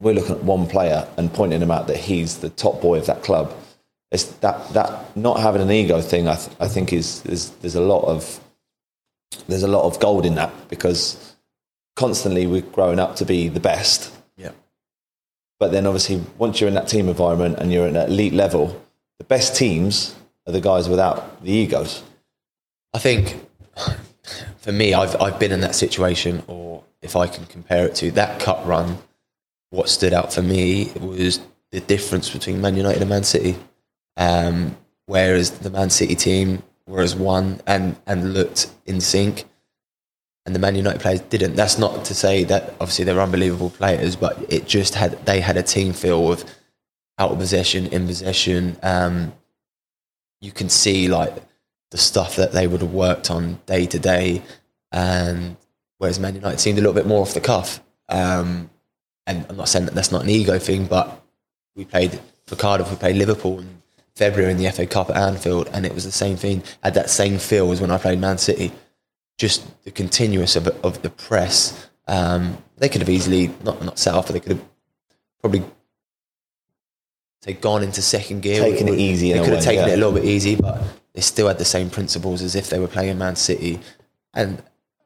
We're looking at one player and pointing him out that he's the top boy of that club. It's that that not having an ego thing. I th- I think is, is there's a lot of there's a lot of gold in that because constantly we're growing up to be the best. Yeah. But then obviously once you're in that team environment and you're at an elite level the best teams are the guys without the egos. I think for me, I've I've been in that situation, or if I can compare it to that cut run, what stood out for me was the difference between Man United and Man City. Um, whereas the Man City team were as one and and looked in sync, and the Man United players didn't. That's not to say that obviously they're unbelievable players, but it just had they had a team feel of out of possession, in possession. Um, you can see like the stuff that they would have worked on day to day, and whereas Man United seemed a little bit more off the cuff. Um, and I'm not saying that that's not an ego thing, but we played for Cardiff, we played Liverpool in February in the FA Cup at Anfield, and it was the same thing. Had that same feel as when I played Man City. Just the continuous of, of the press. Um, they could have easily not not set off, but they could have probably say gone into second gear. Taken it easy. They could have way, taken yeah. it a little bit easy, but they still had the same principles as if they were playing Man City. And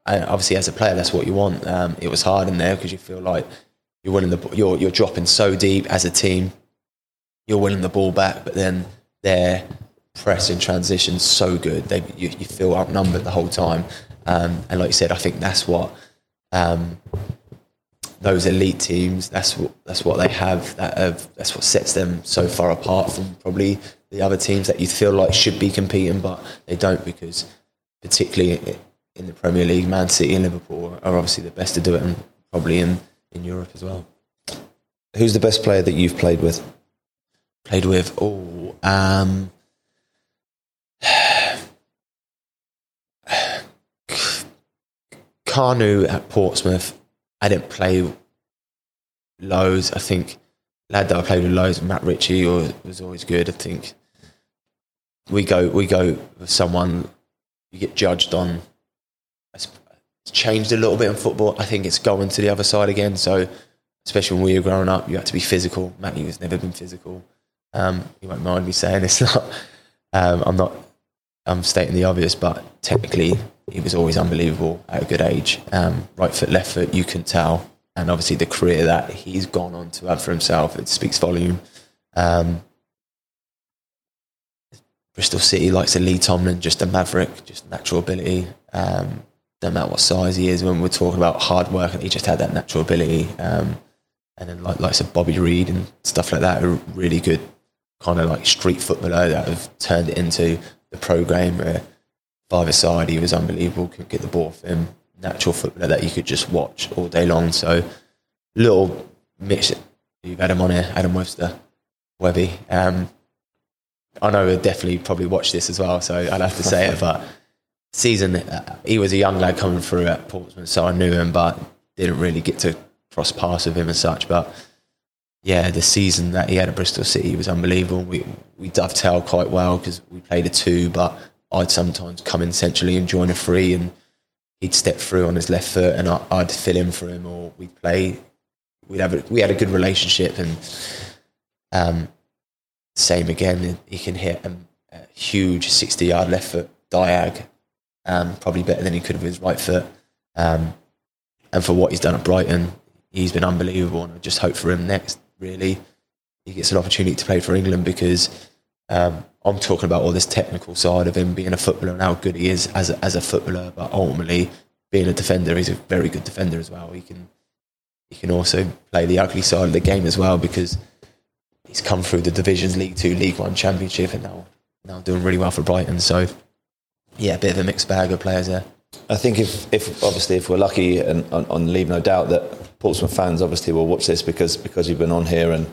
obviously, as a player, that's what you want. Um, it was hard in there because you feel like you're winning the you're you're dropping so deep as a team. You're winning the ball back, but then their press in transition so good. They you, you feel outnumbered the whole time. Um, and like you said, I think that's what um, those elite teams. That's what that's what they have. That have, that's what sets them so far apart from probably the other teams that you feel like should be competing, but they don't because particularly in the Premier League, Man City and Liverpool are obviously the best to do it, and probably in in Europe as well. Who's the best player that you've played with? Played with oh um. Kanu at Portsmouth, I didn't play loads. I think lad that I played with loads, Matt Ritchie, was, was always good. I think we go we go with someone you get judged on. It's changed a little bit in football. I think it's going to the other side again. So especially when we were growing up, you had to be physical. Matty has never been physical. Um, you won't mind me saying it's not. Um, I'm not. I'm stating the obvious, but technically, he was always unbelievable at a good age. Um, right foot, left foot, you can tell, and obviously the career that he's gone on to have for himself, it speaks volume. Um, Bristol City likes a Lee Tomlin, just a maverick, just natural ability. Um, no matter what size he is, when we're talking about hard work, he just had that natural ability. Um, and then like like of Bobby Reid and stuff like that, are really good kind of like street footballer that have turned it into the pro game where five side he was unbelievable, could get the ball for him, natural footballer that you could just watch all day long. So little mix you've had him on here, Adam Webster, Webby. Um, I know he'll definitely probably watch this as well, so I'd have to say it, but season uh, he was a young lad coming through at Portsmouth, so I knew him, but didn't really get to cross paths with him as such. But yeah, the season that he had at Bristol City was unbelievable. We we dovetailed quite well because we played a two, but I'd sometimes come in centrally and join a three, and he'd step through on his left foot, and I, I'd fill in for him, or we'd play. We'd have a, we had a good relationship, and um, same again. He can hit a, a huge sixty-yard left foot diag, um, probably better than he could with his right foot. Um, and for what he's done at Brighton, he's been unbelievable. And I just hope for him next, really, he gets an opportunity to play for England because um, I'm talking about all this technical side of him being a footballer and how good he is as a, as a footballer, but ultimately being a defender, he's a very good defender as well. He can he can also play the ugly side of the game as well because he's come through the divisions, League Two, League One, Championship, and now now doing really well for Brighton. So yeah, a bit of a mixed bag of players there. I think if, if obviously if we're lucky and on, on leave no doubt that Portsmouth fans obviously will watch this because because you've been on here and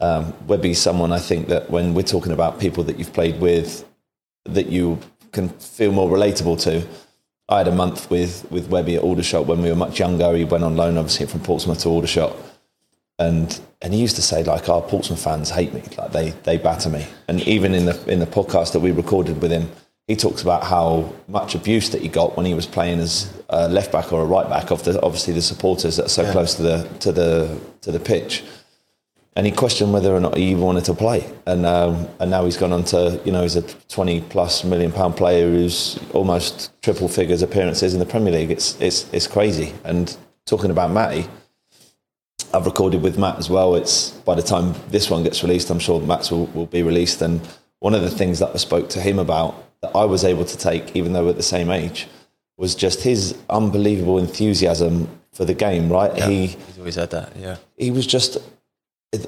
um, Webby's someone I think that when we're talking about people that you've played with that you can feel more relatable to. I had a month with with Webby at Aldershot when we were much younger. He went on loan obviously from Portsmouth to Aldershot. And and he used to say like our Portsmouth fans hate me, like they they batter me. And even in the in the podcast that we recorded with him, he talks about how much abuse that he got when he was playing as a left back or a right back of the obviously the supporters that are so Yeah. close to the to the to the pitch. And he questioned whether or not he even wanted to play. And um, and now he's gone on to you know he's a twenty plus million pound player who's almost triple figures appearances in the Premier League. It's it's it's crazy. And talking about Matty, I've recorded with Matt as well. It's by the time this one gets released, I'm sure Matt's will, will be released. And one of the things that I spoke to him about that I was able to take, even though we're at the same age, was just his unbelievable enthusiasm for the game. Right, Yeah, he he's always had that. Yeah, he was just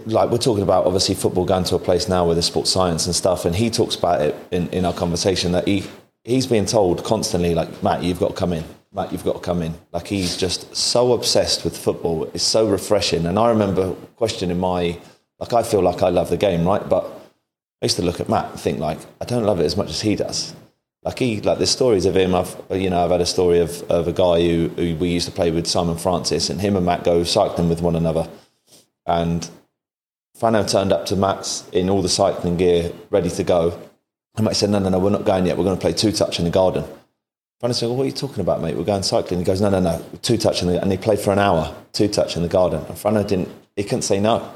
like we're talking about obviously football going to a place now with the sports science and stuff and he talks about it in, in our conversation that he he's being told constantly like matt you've got to come in. Matt you've got to come in. Like he's just so obsessed with football. It's so refreshing. And i remember questioning my like i feel like i love the game right? But i used to look at matt and think like i don't love it as much as he does like he like there's stories of him i've you know i've had a story of, of a guy who, who we used to play with simon francis and him and matt go cycling with one another and Fano turned up to Matt's in all the cycling gear, ready to go. And Max said, No, no, no, we're not going yet. We're going to play two touch in the garden. Fano said, well, What are you talking about, mate? We're going cycling. He goes, No, no, no, two touch. In the, and they played for an hour, two touch in the garden. And Fano didn't, he couldn't say no.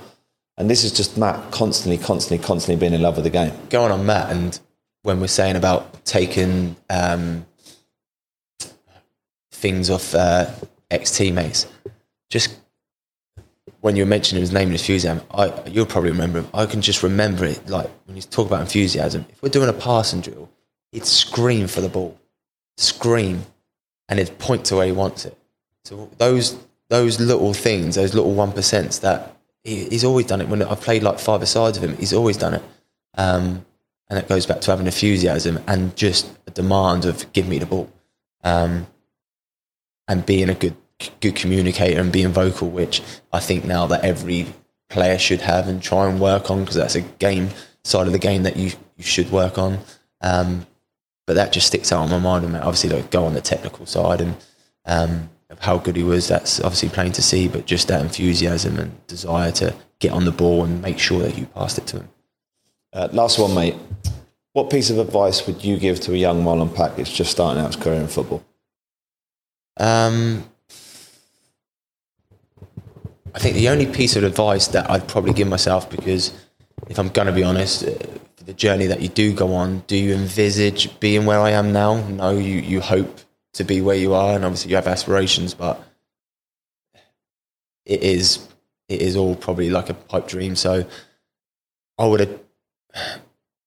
And this is just Matt constantly, constantly, constantly being in love with the game. going on Matt, and when we're saying about taking um, things off uh, ex teammates, just when you were mentioning his name and enthusiasm, I, you'll probably remember him. I can just remember it, like when you talk about enthusiasm. If we're doing a passing drill, he'd scream for the ball, scream, and he'd point to where he wants it. So those those little things, those little one percents that he, he's always done it. When I've played like five sides of him, he's always done it. Um, and it goes back to having enthusiasm and just a demand of give me the ball, um, and being a good good communicator and being vocal, which I think now that every player should have and try and work on because that's a game side of the game that you you should work on. Um, but that just sticks out in my mind, and obviously like go on the technical side and um, of how good he was. That's obviously plain to see, but just that enthusiasm and desire to get on the ball and make sure that you passed it to him. Uh, last one, mate. What piece of advice would you give to a young Marlon Pack that's just starting out his career in football? Um, I think the only piece of advice that I'd probably give myself, because if I'm going to be honest, uh, the journey that you do go on, do you envisage being where I am now? No, you, you hope to be where you are, and obviously you have aspirations, but it is it is all probably like a pipe dream. So I would have.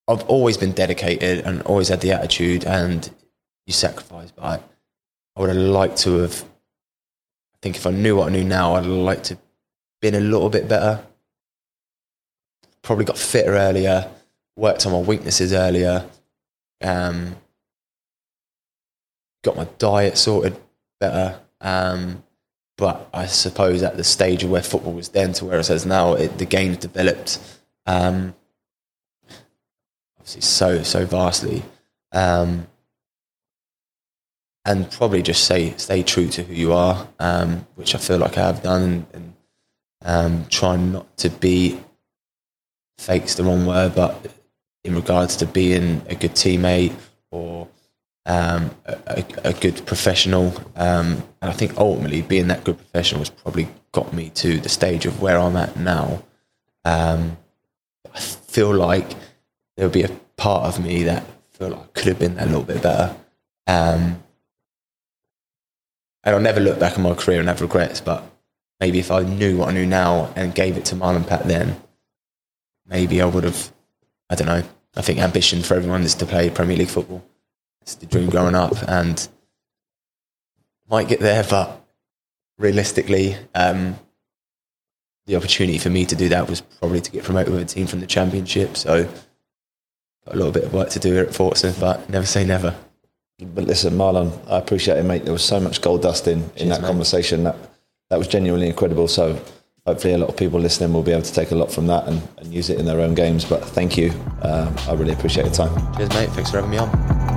I've always been dedicated and always had the attitude, and you sacrifice. But I would have liked to have. I think if I knew what I knew now, I'd like to been a little bit better. Probably got fitter earlier, worked on my weaknesses earlier, um, got my diet sorted better. Um, but I suppose at the stage of where football was then to where it says now, it, the game's developed um, obviously so so vastly, um, and probably just say stay true to who you are, um, which I feel like I have done, and, and um, trying not to be fake's the wrong word, but in regards to being a good teammate or um, a, a, good professional. Um, and I think ultimately being that good professional has probably got me to the stage of where I'm at now. Um, I feel like there'll be a part of me that I feel like could have been a little bit better. Um, and I'll never look back on my career and have regrets, but maybe if I knew what I knew now and gave it to Marlon Pack then, maybe I would have, I don't know. I think ambition for everyone is to play Premier League football. It's the dream growing up and might get there, but realistically, um, the opportunity for me to do that was probably to get promoted with a team from the Championship. So, got a little bit of work to do here at Portsmouth, but never say never. But listen, Marlon, I appreciate it, mate. There was so much gold dust in, in Cheers, that mate. conversation that that was genuinely incredible. So hopefully a lot of people listening will be able to take a lot from that and, and use it in their own games. But thank you. Um, I really appreciate your time. Cheers, mate. Thanks for having me on.